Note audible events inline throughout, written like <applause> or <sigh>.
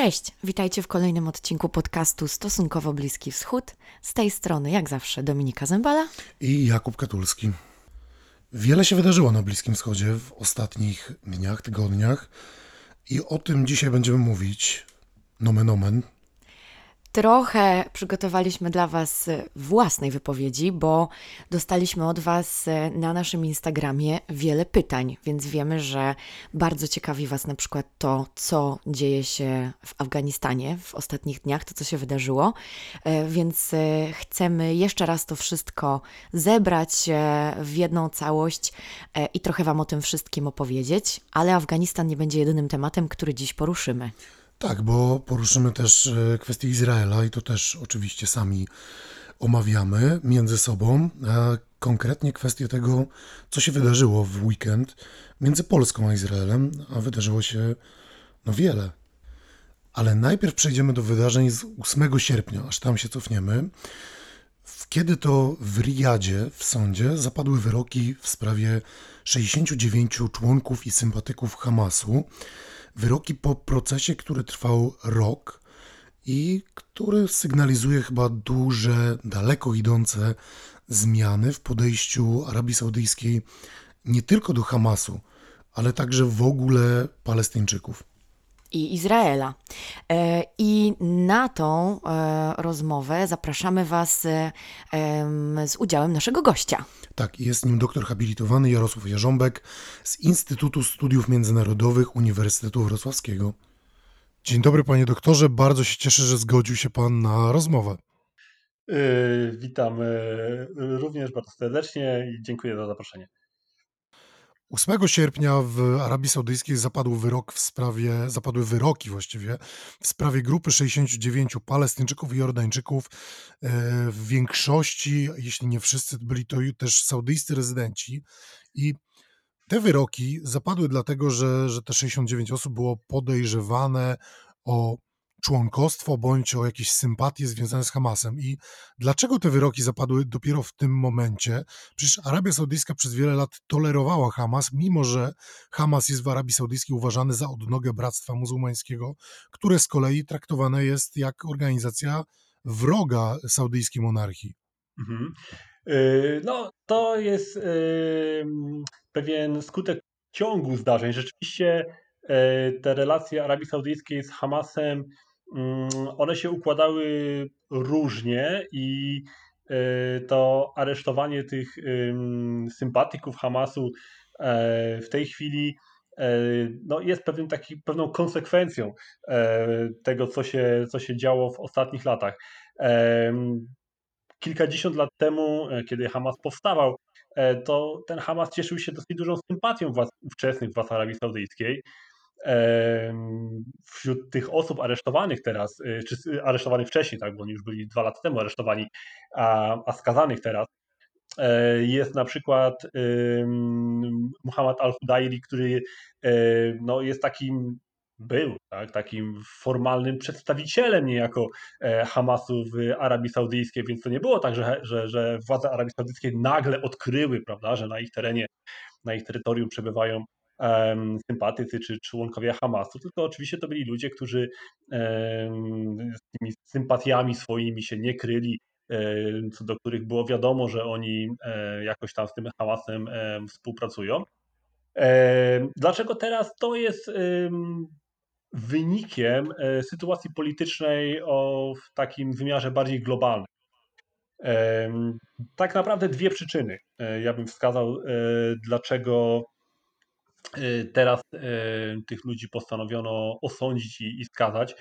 Cześć, witajcie w kolejnym odcinku podcastu Stosunkowo Bliski Wschód. Z tej strony, jak zawsze, Dominika Zembala i Jakub Katulski. Wiele się wydarzyło na Bliskim Wschodzie w ostatnich dniach, tygodniach i o tym dzisiaj będziemy mówić. Nomen omen, Trochę przygotowaliśmy dla Was e, własnej wypowiedzi, bo dostaliśmy od Was e, na naszym Instagramie wiele pytań, więc wiemy, że bardzo ciekawi Was na przykład to, co dzieje się w Afganistanie w ostatnich dniach, to co się wydarzyło. E, więc chcemy jeszcze raz to wszystko zebrać w jedną całość i trochę Wam o tym wszystkim opowiedzieć, ale Afganistan nie będzie jedynym tematem, który dziś poruszymy. Tak, bo poruszymy też e, kwestię Izraela i to też oczywiście sami omawiamy między sobą, a konkretnie kwestię tego, co się wydarzyło w weekend między Polską a Izraelem, a wydarzyło się no wiele. Ale najpierw przejdziemy do wydarzeń z 8 sierpnia, aż tam się cofniemy, kiedy to w Riyadzie w sądzie zapadły wyroki w sprawie 69 członków i sympatyków Hamasu, Wyroki po procesie, który trwał rok i który sygnalizuje chyba duże, daleko idące zmiany w podejściu Arabii Saudyjskiej nie tylko do Hamasu, ale także w ogóle Palestyńczyków i Izraela. E, I na tą e, rozmowę zapraszamy Was e, z udziałem naszego gościa. Tak, jest nim doktor habilitowany Jarosław Jarząbek z Instytutu Studiów Międzynarodowych Uniwersytetu Wrocławskiego. Dzień dobry, panie doktorze. Bardzo się cieszę, że zgodził się pan na rozmowę. Witam również bardzo serdecznie i dziękuję za zaproszenie. 8 sierpnia w Arabii Saudyjskiej zapadł wyrok w sprawie, zapadły wyroki właściwie w sprawie grupy 69 Palestyńczyków i Jordańczyków. E, w większości, jeśli nie wszyscy, byli to też saudyjscy rezydenci i te wyroki zapadły dlatego, że, że te 69 osób było podejrzewane o członkostwo bądź o jakieś sympatie związane z Hamasem. I dlaczego te wyroki zapadły dopiero w tym momencie? Przecież Arabia Saudyjska przez wiele lat tolerowała Hamas, mimo że Hamas jest w Arabii Saudyjskiej uważany za odnogę bractwa muzułmańskiego, które z kolei traktowane jest jak organizacja wroga saudyjskiej monarchii. Mhm. Yy, no, to jest yy, pewien skutek ciągu zdarzeń. Rzeczywiście yy, te relacje Arabii Saudyjskiej z Hamasem one się układały różnie i e, to aresztowanie tych sympatyków Hamasu e, w tej chwili e, no, jest pewnym taki, pewną konsekwencją tego, co się, co się działo w ostatnich latach. Kilkadziesiąt lat temu, kiedy Hamas powstawał, to ten Hamas cieszył się dosyć dużą sympatią władz, ówczesnych władz Arabii Saudyjskiej wśród tych osób aresztowanych teraz, y, czy aresztowanych wcześniej, tak, bo oni już byli dwa lata temu aresztowani, a, a skazanych teraz, e, jest na przykład Muhammad al-Hudairi, który e, no, jest takim, był tak, takim formalnym przedstawicielem niejako e, Hamasu w Arabii Saudyjskiej, więc to nie było tak, że, że, że władze Arabii Saudyjskiej nagle odkryły, prawda, że na ich terenie, na ich terytorium przebywają sympatycy czy członkowie Hamasu, tylko oczywiście to byli ludzie, którzy z tymi sympatiami swoimi się nie kryli, co do których było wiadomo, że oni e, jakoś tam z tym Hamasem współpracują. Dlaczego teraz to jest wynikiem e, sytuacji politycznej o takim wymiarze bardziej globalnym? Tak naprawdę dwie przyczyny. E, ja bym wskazał, dlaczego teraz y, tych ludzi postanowiono osądzić i, skazać.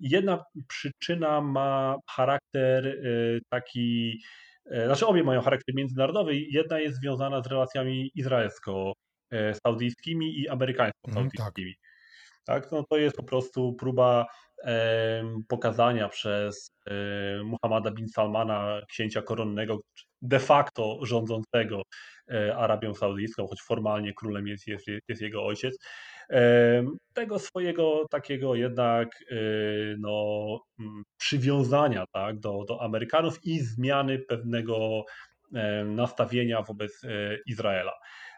Jedna przyczyna ma charakter y, taki, e, znaczy obie mają charakter międzynarodowy. Jedna jest związana z relacjami izraelsko-saudyjskimi i amerykańsko-saudyjskimi. Tak. tak, no to jest po prostu próba pokazania przez Muhammada bin Salmana, księcia koronnego, de facto rządzącego E, Arabią Saudyjską, choć formalnie królem jest, jest, jest jego ojciec. E, tego swojego takiego jednak e, no, mm, przywiązania tak, do, do Amerykanów i zmiany pewnego nastawienia wobec Izraela.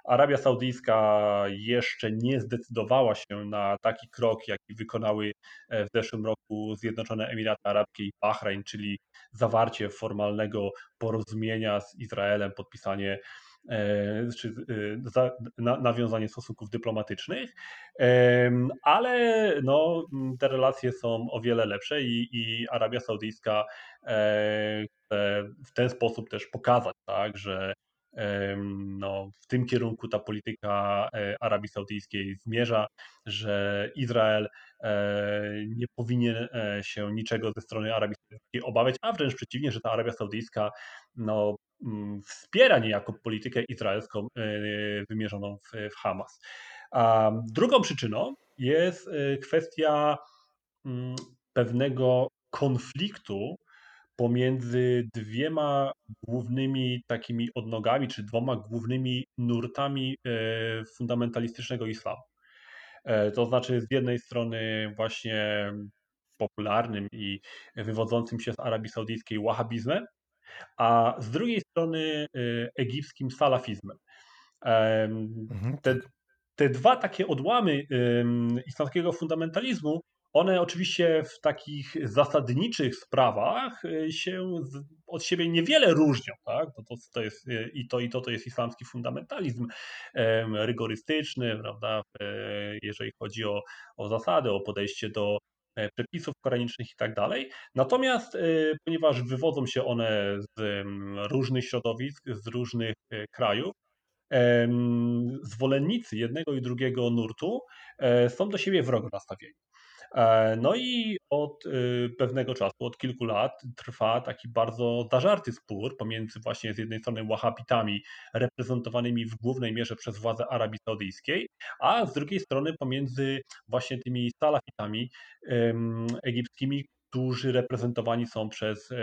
Arabia Saudyjska jeszcze nie zdecydowała się na taki krok, jaki wykonały w zeszłym roku Zjednoczone Emiraty Arabskie i Bahrain, czyli zawarcie formalnego porozumienia z Izraelem, podpisanie E, czy e, nawiązanie stosunków dyplomatycznych, ale no, te relacje są o wiele lepsze i, i Arabia Saudyjska e, chce w ten sposób też pokazać, tak, że no, w tym kierunku ta polityka Arabii Saudyjskiej zmierza, że Izrael nie powinien się niczego ze strony Arabii Saudyjskiej obawiać, a wręcz przeciwnie, że ta Arabia Saudyjska no, Mm, wspiera niejako politykę izraelską e, wymierzoną w, Hamas. A drugą przyczyną jest e, kwestia mm, pewnego konfliktu pomiędzy dwiema głównymi takimi odnogami, czy dwoma głównymi nurtami e, fundamentalistycznego islamu. To znaczy, z jednej strony, właśnie popularnym i wywodzącym się z Arabii Saudyjskiej wahabizmem, a z drugiej strony y, egipskim salafizmem. Mhm, te, tak. te dwa takie odłamy islamskiego fundamentalizmu, one oczywiście w takich zasadniczych sprawach y, się od siebie niewiele różnią. Tak? To, to, jest, y, I to i to to jest islamski fundamentalizm rygorystyczny, prawda? jeżeli chodzi o, o zasady, o podejście do E, przepisów koranicznych i tak dalej. Natomiast e, ponieważ wywodzą się one z różnych środowisk, z różnych e, krajów, zwolennicy jednego i drugiego nurtu są do siebie wrogo nastawieni. E, no i od y, pewnego czasu, od kilku lat trwa taki bardzo zażarty spór pomiędzy właśnie z jednej strony Wahhabitami reprezentowanymi w głównej mierze przez władze Arabii Saudyjskiej, a z drugiej strony pomiędzy właśnie tymi salafitami egipskimi, którzy reprezentowani są przez e,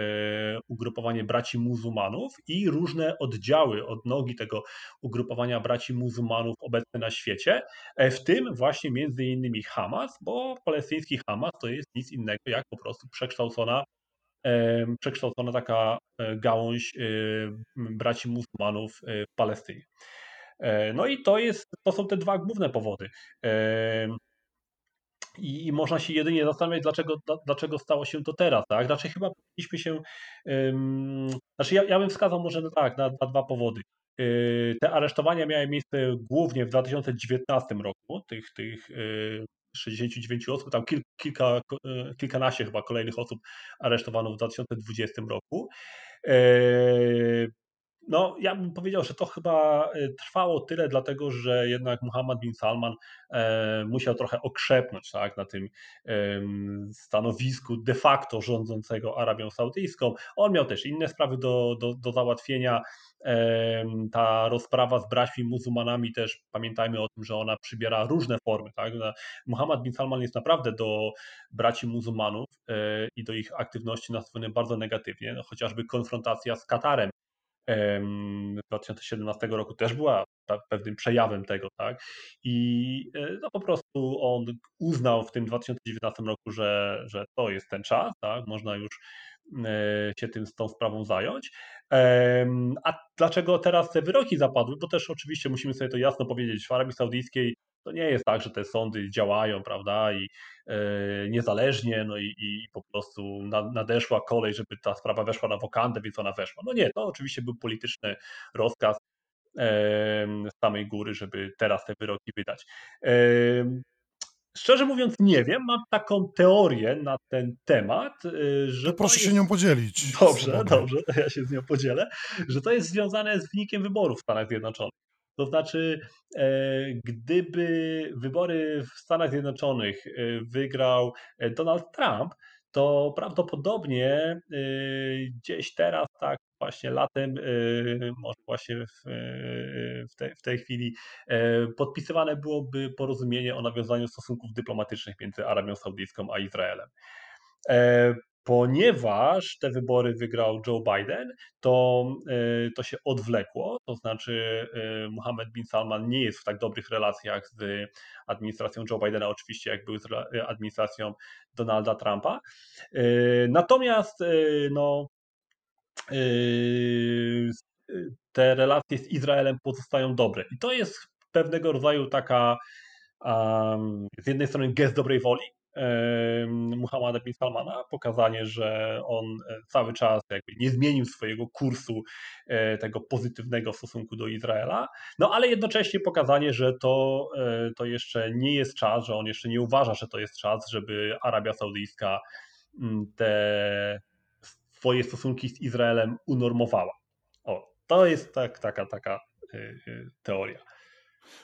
ugrupowanie braci muzułmanów i różne oddziały, odnogi tego ugrupowania braci muzułmanów obecne na świecie, e, w tym właśnie między innymi Hamas, bo palestyński Hamas to jest nic innego jak po prostu przekształcona e, przekształcona taka gałąź braci muzułmanów w Palestynie. No i to, jest, to są te dwa główne powody. I, I, można się jedynie zastanawiać, dlaczego, dlaczego stało się to teraz. Tak? Znaczy, chyba powinniśmy się. Um, znaczy, ja, ja bym wskazał może tak, na, na dwa powody. Yy, te aresztowania miały miejsce głównie w 2019 roku, tych, tych yy, 69 osób, tam kil, kilka, yy, kilkanaście chyba kolejnych osób aresztowano w 2020 roku. Yy, no, ja bym powiedział, że to chyba e, trwało tyle, dlatego że jednak Muhammad bin Salman e, musiał trochę okrzepnąć tak, na tym stanowisku de facto rządzącego Arabią Saudyjską. On miał też inne sprawy do, do, do załatwienia. Ta rozprawa z braćmi muzułmanami też pamiętajmy o tym, że ona przybiera różne formy. Tak? Muhammad bin Salman jest naprawdę do braci muzułmanów e, i do ich aktywności nastawiony bardzo negatywnie, no, chociażby konfrontacja z Katarem 2017 roku też była pewnym przejawem tego, tak? I e, no, po prostu on uznał w tym 2019 roku, że, że to jest ten czas, tak? Można już e, się tym, z tą sprawą zająć. A dlaczego teraz te wyroki zapadły? Bo też oczywiście musimy sobie to jasno powiedzieć, w Arabii Saudyjskiej to nie jest tak, że te sądy działają, prawda, i e, niezależnie, no i, i po prostu nadeszła kolej, żeby ta sprawa weszła na wokandę, więc ona weszła. No nie, to oczywiście był polityczny rozkaz z samej góry, żeby teraz te wyroki wydać. Szczerze mówiąc, nie wiem. Mam taką teorię na ten temat, y, że. To proszę jest... się nią podzielić. Dobrze, dobrze, to ja się z nią podzielę. Że to jest związane z wynikiem wyborów w Stanach Zjednoczonych. To znaczy, e, gdyby wybory w Stanach Zjednoczonych e, wygrał e, Donald Trump, to prawdopodobnie gdzieś teraz, tak właśnie latem, może właśnie w, w, tej, w tej chwili, podpisywane byłoby porozumienie o nawiązaniu stosunków dyplomatycznych między Arabią Saudyjską a Izraelem ponieważ te wybory wygrał Joe Biden, to, e, to się odwlekło, to znaczy e, Mohammed bin Salman nie jest w tak dobrych relacjach z administracją Joe Bidena, oczywiście jak był z administracją Donalda Trumpa. E, natomiast no, te relacje z Izraelem pozostają dobre. I to jest pewnego rodzaju taka um, z jednej strony gest dobrej woli, Muhammada bin Salmana, pokazanie, że on e, cały czas jakby nie zmienił swojego kursu e, tego pozytywnego w stosunku do Izraela, no ale jednocześnie pokazanie, że to, e, to jeszcze nie jest czas, że on jeszcze nie uważa, że to jest czas, żeby Arabia Saudyjska mm, te swoje stosunki z Izraelem unormowała. O, to jest tak, taka, taka teoria.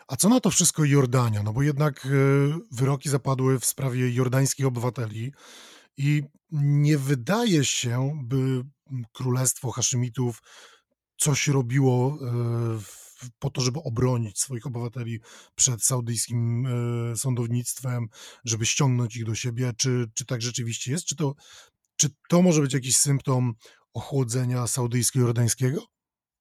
A co na to wszystko Jordania? No bo jednak e, wyroki zapadły w sprawie jordańskich obywateli i nie wydaje się, by królestwo Haszymitów coś robiło e, po to, żeby obronić swoich obywateli przed saudyjskim e, sądownictwem, żeby ściągnąć ich do siebie. Czy, czy tak rzeczywiście jest? Czy to, czy to może być jakiś symptom ochłodzenia saudyjsko-jordańskiego?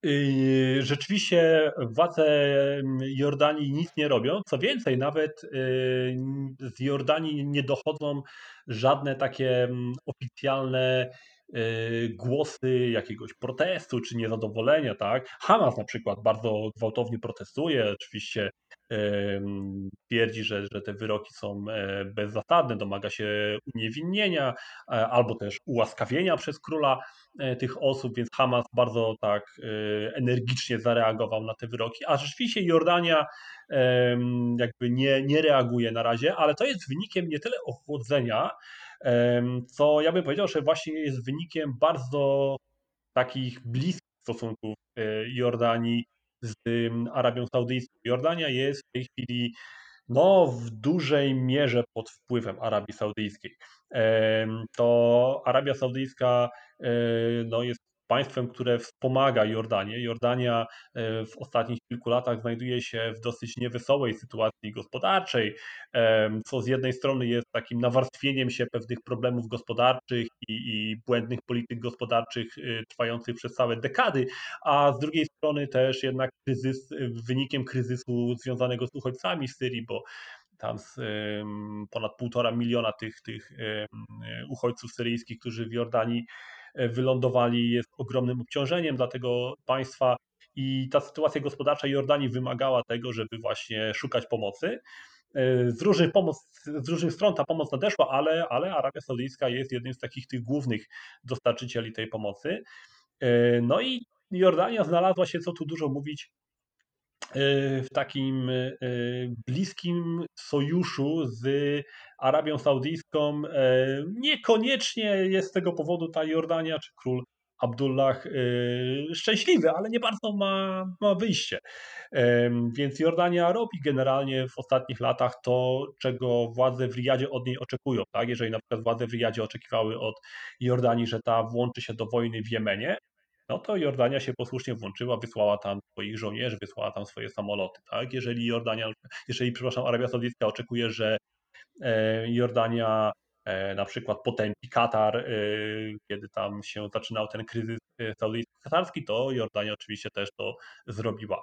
Yy, rzeczywiście władze Jordanii nic nie robią. Co więcej, nawet yy, z Jordanii nie dochodzą żadne takie oficjalne yy, głosy jakiegoś protestu czy niezadowolenia, tak? Hamas na przykład bardzo gwałtownie protestuje, oczywiście twierdzi, że, że te wyroki są e, bezzasadne, domaga się uniewinnienia e, albo też ułaskawienia przez króla e, tych osób, więc Hamas bardzo tak energicznie zareagował na te wyroki, a rzeczywiście Jordania jakby nie, nie reaguje na razie, ale to jest wynikiem nie tyle ochłodzenia, co ja bym powiedział, że właśnie jest wynikiem bardzo takich bliskich stosunków Jordanii z Arabią Saudyjską. Jordania jest w tej chwili no, w dużej mierze pod wpływem Arabii Saudyjskiej. To Arabia Saudyjska e, no, jest państwem, które wspomaga Jordanię. Jordania e, w ostatnich kilku latach znajduje się w dosyć niewesołej sytuacji gospodarczej, co z jednej strony jest takim nawarstwieniem się pewnych problemów gospodarczych i, i błędnych polityk gospodarczych e, trwających przez całe dekady, a z drugiej strony też jednak kryzys, wynikiem kryzysu związanego z uchodźcami w Syrii, bo tam z ponad półtora miliona tych, tych uchodźców syryjskich, którzy w Jordanii wylądowali, jest ogromnym obciążeniem dla tego państwa i ta sytuacja gospodarcza Jordanii wymagała tego, żeby właśnie szukać pomocy. Z różnych, pomoc, z różnych stron ta pomoc nadeszła, ale, ale Arabia Saudyjska jest jednym z takich tych głównych dostarczycieli tej pomocy. No i Jordania znalazła się, co tu dużo mówić, w takim y, bliskim sojuszu z Arabią Saudyjską. Y, niekoniecznie jest z tego powodu ta Jordania czy król Abdullah szczęśliwy, ale nie bardzo ma, ma wyjście. Więc Jordania robi generalnie w ostatnich latach to, czego władze w Riyadzie od niej oczekują. Tak? Jeżeli na przykład władze w Riyadzie oczekiwały od Jordanii, że ta włączy się do wojny w Jemenie, no to Jordania się posłusznie włączyła, wysłała tam swoich żołnierzy, wysłała tam swoje samoloty. Tak? Jeżeli Jordania, jeżeli, przepraszam, Arabia Saudyjska oczekuje, że e, Jordania na przykład potępi Katar, e, kiedy tam się zaczynał ten kryzys saudyjsko-katarski, to Jordania oczywiście też to zrobiła.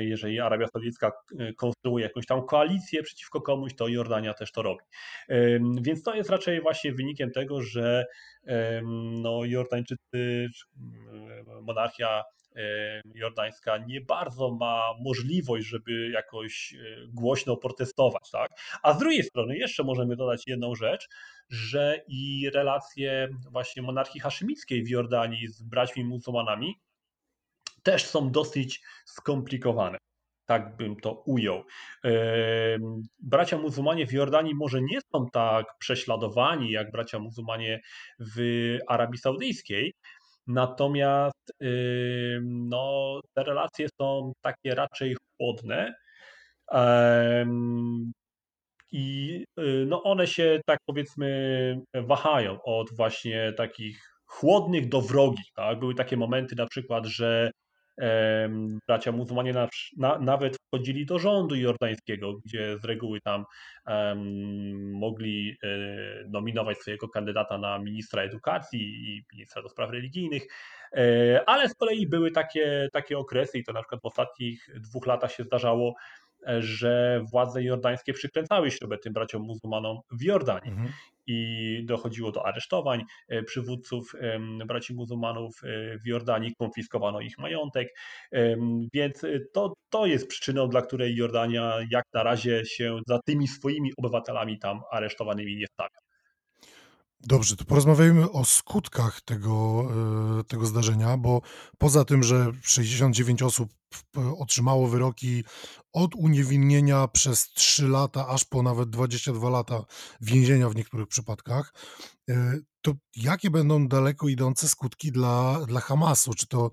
Jeżeli Arabia Saudyjska konstruuje jakąś tam koalicję przeciwko komuś, to Jordania też to robi. Więc to jest raczej właśnie wynikiem tego, że no, Jordańczycy, monarchia jordańska nie bardzo ma możliwość, żeby jakoś e, głośno protestować. Tak? A z drugiej strony jeszcze możemy dodać jedną rzecz, że i relacje właśnie monarchii haszymickiej w Jordanii z braćmi muzułmanami też są dosyć skomplikowane tak bym to ujął. Bracia muzułmanie w Jordanii może nie są tak prześladowani jak bracia muzułmanie w Arabii Saudyjskiej, natomiast no, te relacje są takie raczej chłodne. I y, no one się, tak powiedzmy, wahają od właśnie takich chłodnych do wrogich. Tak? Były takie momenty na przykład, że bracia muzułmanie na, na, nawet wchodzili do rządu jordańskiego, gdzie z reguły tam um, mogli e, nominować swojego kandydata na ministra edukacji i ministra do spraw religijnych, e, ale z kolei były takie, takie okresy i to na przykład w ostatnich dwóch latach się zdarzało, że władze jordańskie przykręcały śrubę tym braciom muzułmanom w Jordanii. Mhm i dochodziło do aresztowań e, przywódców braci muzułmanów e, w Jordanii, konfiskowano ich majątek, więc e, to, to jest przyczyną, dla której Jordania jak na razie się za tymi swoimi obywatelami tam aresztowanymi nie stawia. Dobrze, to porozmawiajmy o skutkach tego, tego zdarzenia, bo poza tym, że 69 osób otrzymało wyroki od uniewinnienia przez 3 lata aż po nawet 22 lata więzienia w niektórych przypadkach. E, to jakie będą daleko idące skutki dla, dla Hamasu? Czy to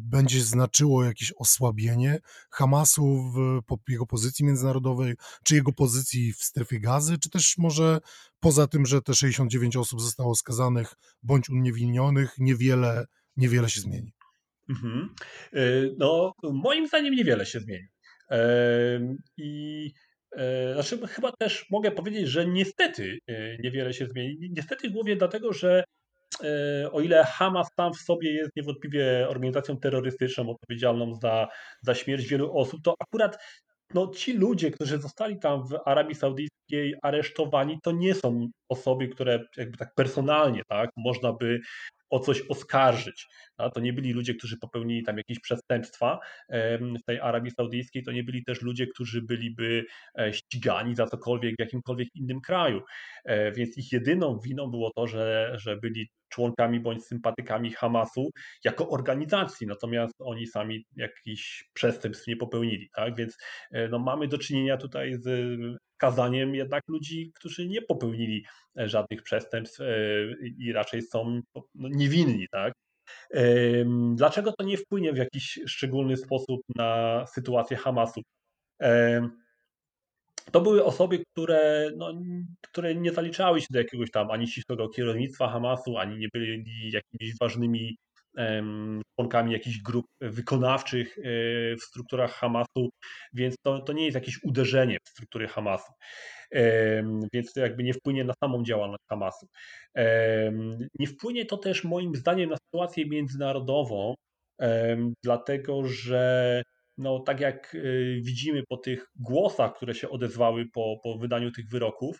będzie znaczyło jakieś osłabienie Hamasu w jego pozycji międzynarodowej, czy jego pozycji w strefie gazy, czy też może poza tym, że te 69 osób zostało skazanych bądź uniewinnionych, niewiele, niewiele się zmieni? Mhm. E, no, moim zdaniem niewiele się zmieni. I e, znaczy, chyba też mogę powiedzieć, że niestety e, niewiele się zmieni. Niestety głównie dlatego, że o ile Hamas sam w sobie jest niewątpliwie organizacją terrorystyczną odpowiedzialną za, za śmierć wielu osób, to akurat no, ci ludzie, którzy zostali tam w Arabii Saudyjskiej aresztowani, to nie są osoby, które jakby tak personalnie tak, można by o coś oskarżyć. To nie byli ludzie, którzy popełnili tam jakieś przestępstwa w tej Arabii Saudyjskiej, to nie byli też ludzie, którzy byliby e, ścigani za cokolwiek w jakimkolwiek innym kraju. E, więc ich jedyną winą było to, że, że byli członkami bądź sympatykami Hamasu jako organizacji, natomiast oni sami jakichś przestępstw nie popełnili. Tak? Więc e, no, mamy do czynienia tutaj z kazaniem jednak ludzi, którzy nie popełnili żadnych przestępstw i raczej są no, niewinni. Tak? Dlaczego to nie wpłynie w jakiś szczególny sposób na sytuację Hamasu? To były osoby, które, no, które nie zaliczały się do jakiegoś tam ani ścisłego kierownictwa Hamasu, ani nie byli jakimiś ważnymi członkami jakichś grup wykonawczych e, w strukturach Hamasu, więc to, to nie jest jakieś uderzenie w struktury Hamasu więc to jakby nie wpłynie na samą działalność Hamasu. Nie wpłynie to też moim zdaniem na sytuację międzynarodową, dlatego że no, tak jak y, widzimy po tych głosach, które się odezwały po, po wydaniu tych wyroków,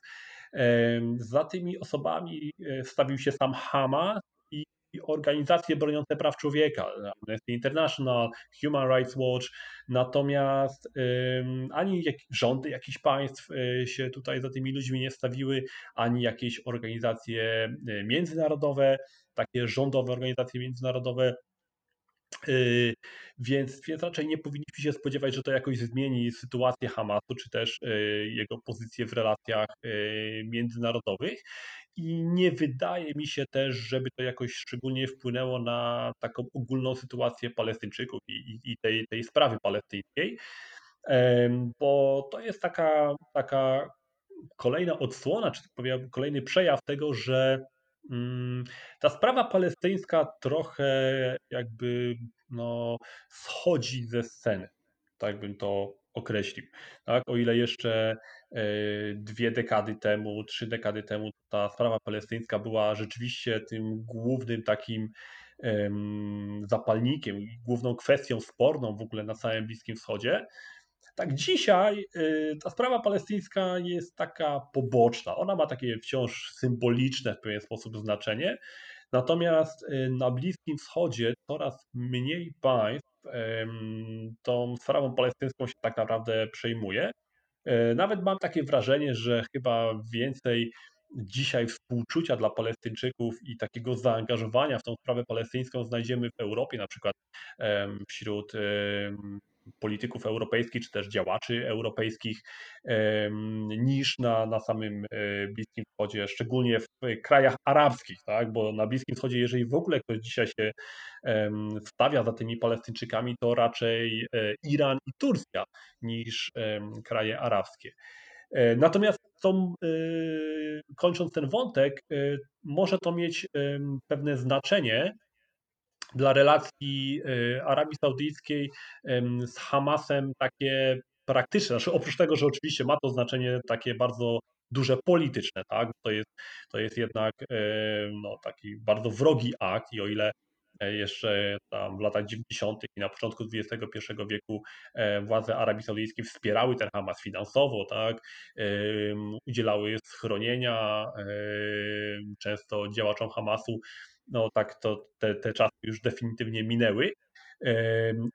za tymi osobami e, stawił się sam Hamas organizacje broniące praw człowieka, Amnesty International, Human Rights Watch, natomiast ani rządy jakichś państw e, się tutaj za tymi ludźmi nie stawiły, ani jakieś organizacje e, międzynarodowe, takie rządowe organizacje międzynarodowe więc, więc raczej nie powinniśmy się spodziewać, że to jakoś zmieni sytuację Hamasu, czy też yy, jego pozycję w relacjach yy, międzynarodowych. I nie wydaje mi się też, żeby to jakoś szczególnie wpłynęło na taką ogólną sytuację Palestyńczyków i, i, i tej, tej sprawy palestyńskiej, bo to jest taka, taka kolejna odsłona, czy powiem, kolejny przejaw tego, że ta sprawa palestyńska trochę jakby no, schodzi ze sceny, tak bym to określił. Tak? O ile jeszcze e, dwie dekady temu, trzy dekady temu ta sprawa palestyńska była rzeczywiście tym głównym takim zapalnikiem, główną kwestią sporną w ogóle na całym Bliskim Wschodzie, tak dzisiaj y, ta sprawa palestyńska jest taka poboczna. Ona ma takie wciąż symboliczne w pewien sposób znaczenie. Natomiast y, na Bliskim Wschodzie coraz mniej państw tą sprawą palestyńską się tak naprawdę przejmuje. Y, nawet mam takie wrażenie, że chyba więcej dzisiaj współczucia dla Palestyńczyków i takiego zaangażowania w tą sprawę palestyńską znajdziemy w Europie, na przykład wśród polityków europejskich, czy też działaczy europejskich, niż na, na samym e, Bliskim Wschodzie, szczególnie w krajach arabskich, tak? bo na Bliskim Wschodzie, jeżeli w ogóle ktoś dzisiaj się stawia za tymi Palestyńczykami, to raczej e, Iran i Turcja niż kraje arabskie. E, natomiast to, kończąc ten wątek, może to mieć pewne znaczenie dla relacji y, Arabii Saudyjskiej z Hamasem takie praktyczne. Znaczy, oprócz tego, że oczywiście ma to znaczenie takie bardzo duże polityczne, tak? To jest, to jest jednak no, taki bardzo wrogi akt i o ile jeszcze tam w latach 90. i na początku XXI wieku władze Arabii Saudyjskiej wspierały ten Hamas finansowo, tak? udzielały schronienia często działaczom Hamasu. No tak, to te, te czasy już definitywnie minęły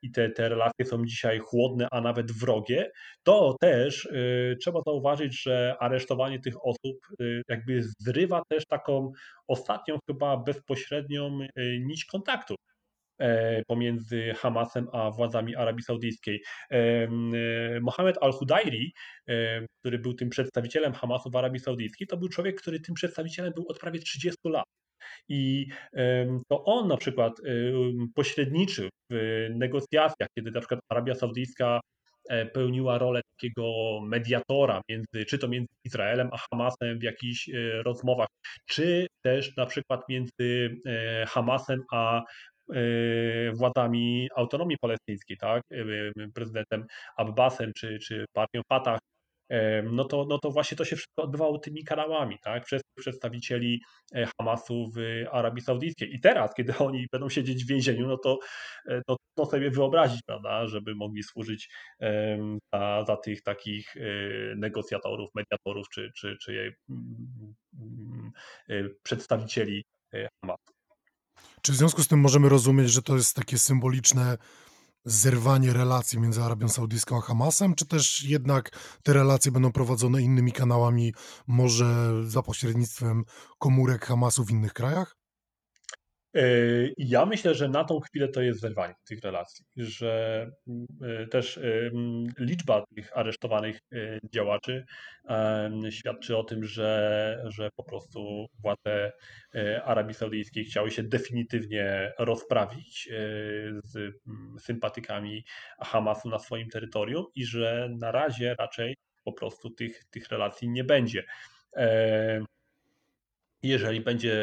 i te, te relacje są dzisiaj chłodne, a nawet wrogie, to też y, trzeba zauważyć, że aresztowanie tych osób y, jakby zrywa też taką ostatnią chyba bezpośrednią y, nić kontaktu e, pomiędzy Hamasem a władzami Arabii Saudyjskiej. Mohamed al-Hudairi, który był tym przedstawicielem Hamasu w Arabii Saudyjskiej, to był człowiek, który tym przedstawicielem był od prawie 30 lat. I to on na przykład pośredniczył w negocjacjach, kiedy na przykład Arabia Saudyjska e, pełniła rolę takiego mediatora między, czy to między Izraelem a Hamasem w jakichś e, rozmowach, czy też na przykład między e, Hamasem a władzami autonomii palestyńskiej, tak? prezydentem Abbasem czy, czy partią Fatah no to, no to właśnie to się wszystko odbywało tymi kanałami, tak? przez przedstawicieli e, Hamasu w Arabii Saudyjskiej. I teraz, kiedy <laughs> oni będą siedzieć w więzieniu, no to, e, to trudno sobie wyobrazić, prawda, żeby mogli służyć za, za tych takich e, negocjatorów, mediatorów czy, czy, czy mm, mm, przedstawicieli Hamasu. Czy w związku z tym możemy rozumieć, że to jest takie symboliczne zerwanie relacji między Arabią Saudyjską a Hamasem, czy też jednak te relacje będą prowadzone innymi kanałami, może za pośrednictwem komórek Hamasu w innych krajach? E, ja myślę, że na tą chwilę to jest zerwanie tych relacji, że mm, e, też liczba tych aresztowanych e, działaczy świadczy o tym, że, że po prostu władze Arabii Saudyjskiej chciały się definitywnie rozprawić z mm, sympatykami Hamasu na swoim terytorium i że na razie raczej po prostu tych, tych relacji nie będzie jeżeli będzie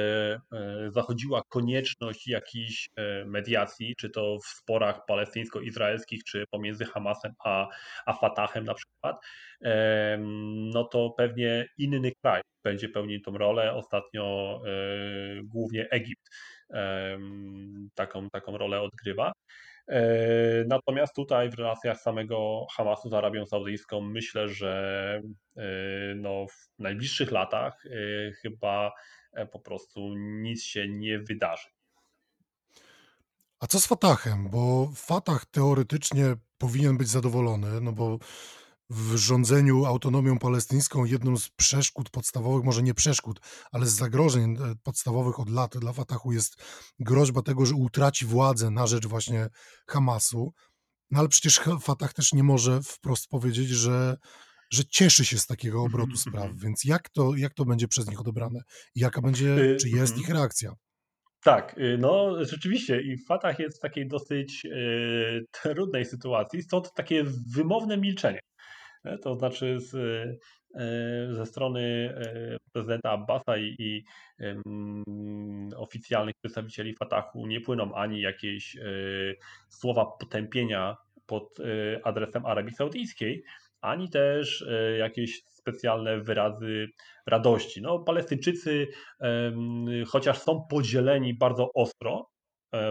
e, zachodziła konieczność jakiejś e, mediacji, czy to w sporach palestyńsko-izraelskich, czy pomiędzy Hamasem a, a Fatahem na przykład, no to pewnie inny kraj będzie pełnił tą rolę. Ostatnio e, głównie Egipt taką, taką rolę odgrywa. Natomiast tutaj w relacjach samego Hamasu z Arabią Saudyjską myślę, że no w najbliższych latach chyba e, po prostu nic się nie wydarzy. A co z Fatahem? Bo Fatah teoretycznie powinien być zadowolony, no bo w rządzeniu autonomią palestyńską jedną z przeszkód podstawowych, może nie przeszkód, ale z zagrożeń e, podstawowych od lat dla Fatahu jest groźba tego, że utraci władzę na rzecz właśnie Hamasu. No ale przecież Fatah też nie może wprost powiedzieć, że, że cieszy się z takiego mhm, obrotu spraw, mhm. więc jak to, jak to będzie przez nich odebrane? I jaka będzie, y, czy jest mhm. ich reakcja? Tak, y, no rzeczywiście i Fatah jest w takiej dosyć y, trudnej sytuacji, stąd takie wymowne milczenie. E, to znaczy z, e, ze strony e, prezydenta Abbasa i, i oficjalnych przedstawicieli Fatahu nie płyną ani jakieś słowa potępienia pod adresem Arabii Saudyjskiej, ani też jakieś specjalne wyrazy radości. No, Palestyńczycy, chociaż są podzieleni bardzo ostro,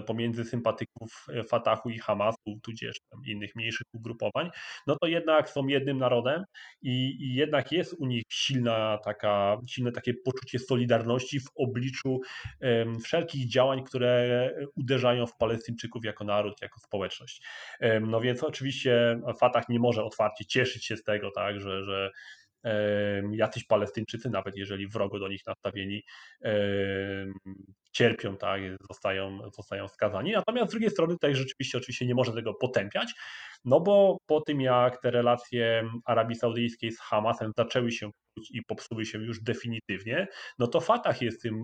pomiędzy sympatyków e, Fatahu i Hamasu, tudzież innych mniejszych ugrupowań, no to jednak są jednym narodem i, i, jednak jest u nich silna taka, silne takie poczucie solidarności w obliczu um, wszelkich działań, które uderzają w Palestyńczyków jako naród, jako społeczność. Um, no więc oczywiście Fatah nie może otwarcie cieszyć się z tego, tak, że, że jacyś Palestyńczycy, nawet jeżeli wrogo do nich nastawieni, cierpią, tak, zostają, zostają skazani. Natomiast z drugiej strony tutaj rzeczywiście oczywiście nie może tego potępiać, no bo po tym jak te relacje Arabii Saudyjskiej z Hamasem zaczęły się i popsuły się już definitywnie, no to Fatah jest tym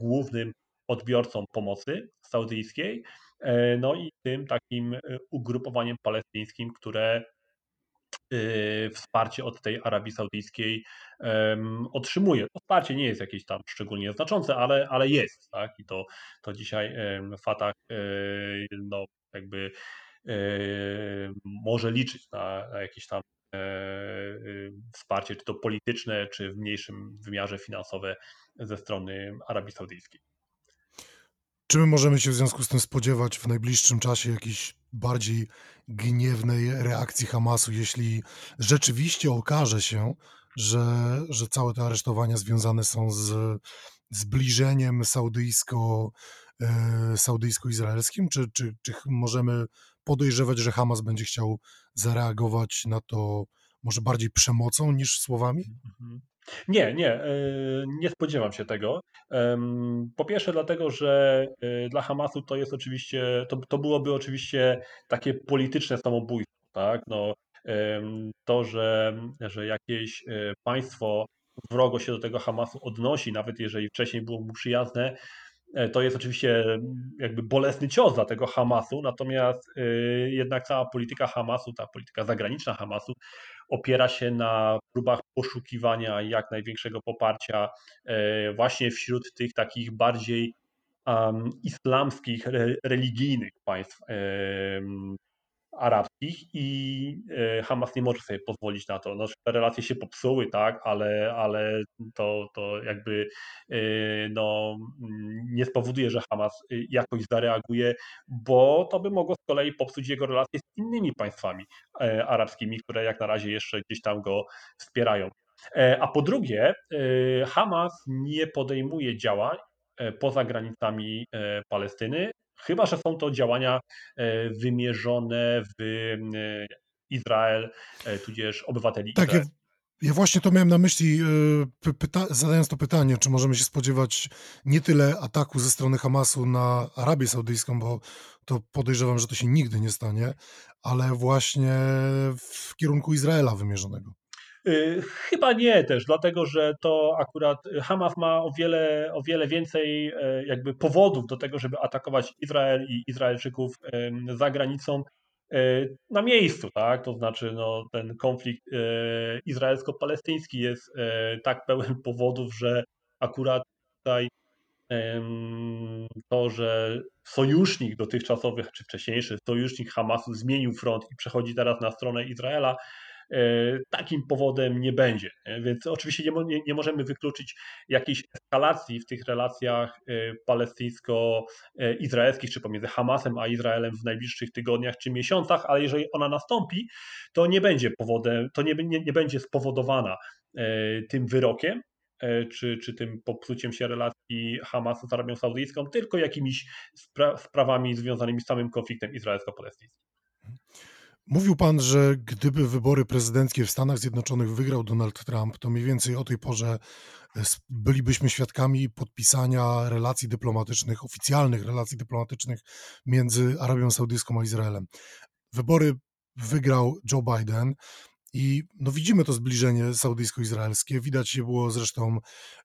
głównym odbiorcą pomocy saudyjskiej, e, no i tym takim e, ugrupowaniem palestyńskim, które wsparcie od tej Arabii Saudyjskiej otrzymuje. To wsparcie nie jest jakieś tam szczególnie znaczące, ale, ale jest, tak? I to, to dzisiaj Fatah y, no, jakby y, może liczyć na, na jakieś tam e, wsparcie, czy to polityczne, czy w mniejszym wymiarze finansowe ze strony Arabii Saudyjskiej. Czy my możemy się w związku z tym spodziewać w najbliższym czasie jakiejś bardziej gniewnej reakcji Hamasu, jeśli rzeczywiście okaże się, że, że całe te aresztowania związane są z zbliżeniem saudyjsko, e, saudyjsko-izraelskim? Czy, czy, czy możemy podejrzewać, że Hamas będzie chciał zareagować na to może bardziej przemocą niż słowami? Mhm. Nie, nie, e, nie spodziewam się tego. Po pierwsze, dlatego, że e, dla Hamasu to jest oczywiście, to, to byłoby oczywiście takie polityczne samobójstwo, tak? No, to, że, że jakieś e, państwo wrogo się do tego Hamasu odnosi, nawet jeżeli wcześniej było mu przyjazne, to jest oczywiście jakby bolesny cios dla tego Hamasu, natomiast jednak cała polityka Hamasu, ta polityka zagraniczna Hamasu opiera się na próbach poszukiwania jak największego poparcia e, właśnie wśród tych takich bardziej islamskich, re, religijnych państw arabskich i e, Hamas nie może sobie pozwolić na to. No, te relacje się popsuły, tak, ale, ale to, to jakby e, no, nie spowoduje, że Hamas jakoś zareaguje, bo to by mogło z kolei popsuć jego relacje z innymi państwami e, arabskimi, które jak na razie jeszcze gdzieś tam go wspierają. A po drugie, Hamas nie podejmuje działań poza granicami Palestyny, Chyba, że są to działania e, wymierzone w e, Izrael, e, tudzież obywateli tak, Izraela. Ja, ja właśnie to miałem na myśli, zadając to pytanie, czy możemy się spodziewać nie tyle ataku ze strony Hamasu na Arabię Saudyjską, bo to podejrzewam, że to się nigdy nie stanie, ale właśnie w kierunku Izraela wymierzonego. Y, chyba nie też, dlatego że to akurat Hamas ma o wiele, o wiele więcej e, jakby powodów do tego, żeby atakować Izrael i Izraelczyków za granicą e, na miejscu, tak? To znaczy no, ten konflikt e, izraelsko-palestyński jest tak pełen <laughs> powodów, że akurat tutaj to, że sojusznik dotychczasowy, czy wcześniejszy sojusznik Hamasu zmienił front i przechodzi teraz na stronę Izraela, takim powodem nie będzie. Więc oczywiście nie, nie, nie możemy wykluczyć jakiejś eskalacji w tych relacjach e, palestyńsko-izraelskich, czy pomiędzy Hamasem a Izraelem w najbliższych tygodniach czy miesiącach, ale jeżeli ona nastąpi, to nie będzie powodem, to nie, nie, nie będzie spowodowana e, tym wyrokiem, czy, czy tym popsuciem się relacji Hamasu z Arabią Saudyjską, tylko jakimiś spra sprawami związanymi z samym konfliktem izraelsko-palestyńskim. Mówił pan, że gdyby wybory prezydenckie w Stanach Zjednoczonych wygrał Donald Trump, to mniej więcej o tej porze e, bylibyśmy świadkami podpisania relacji dyplomatycznych, oficjalnych relacji dyplomatycznych między Arabią Saudyjską a Izraelem. Wybory wygrał Joe Biden. I no widzimy to zbliżenie saudyjsko-izraelskie. Widać je było zresztą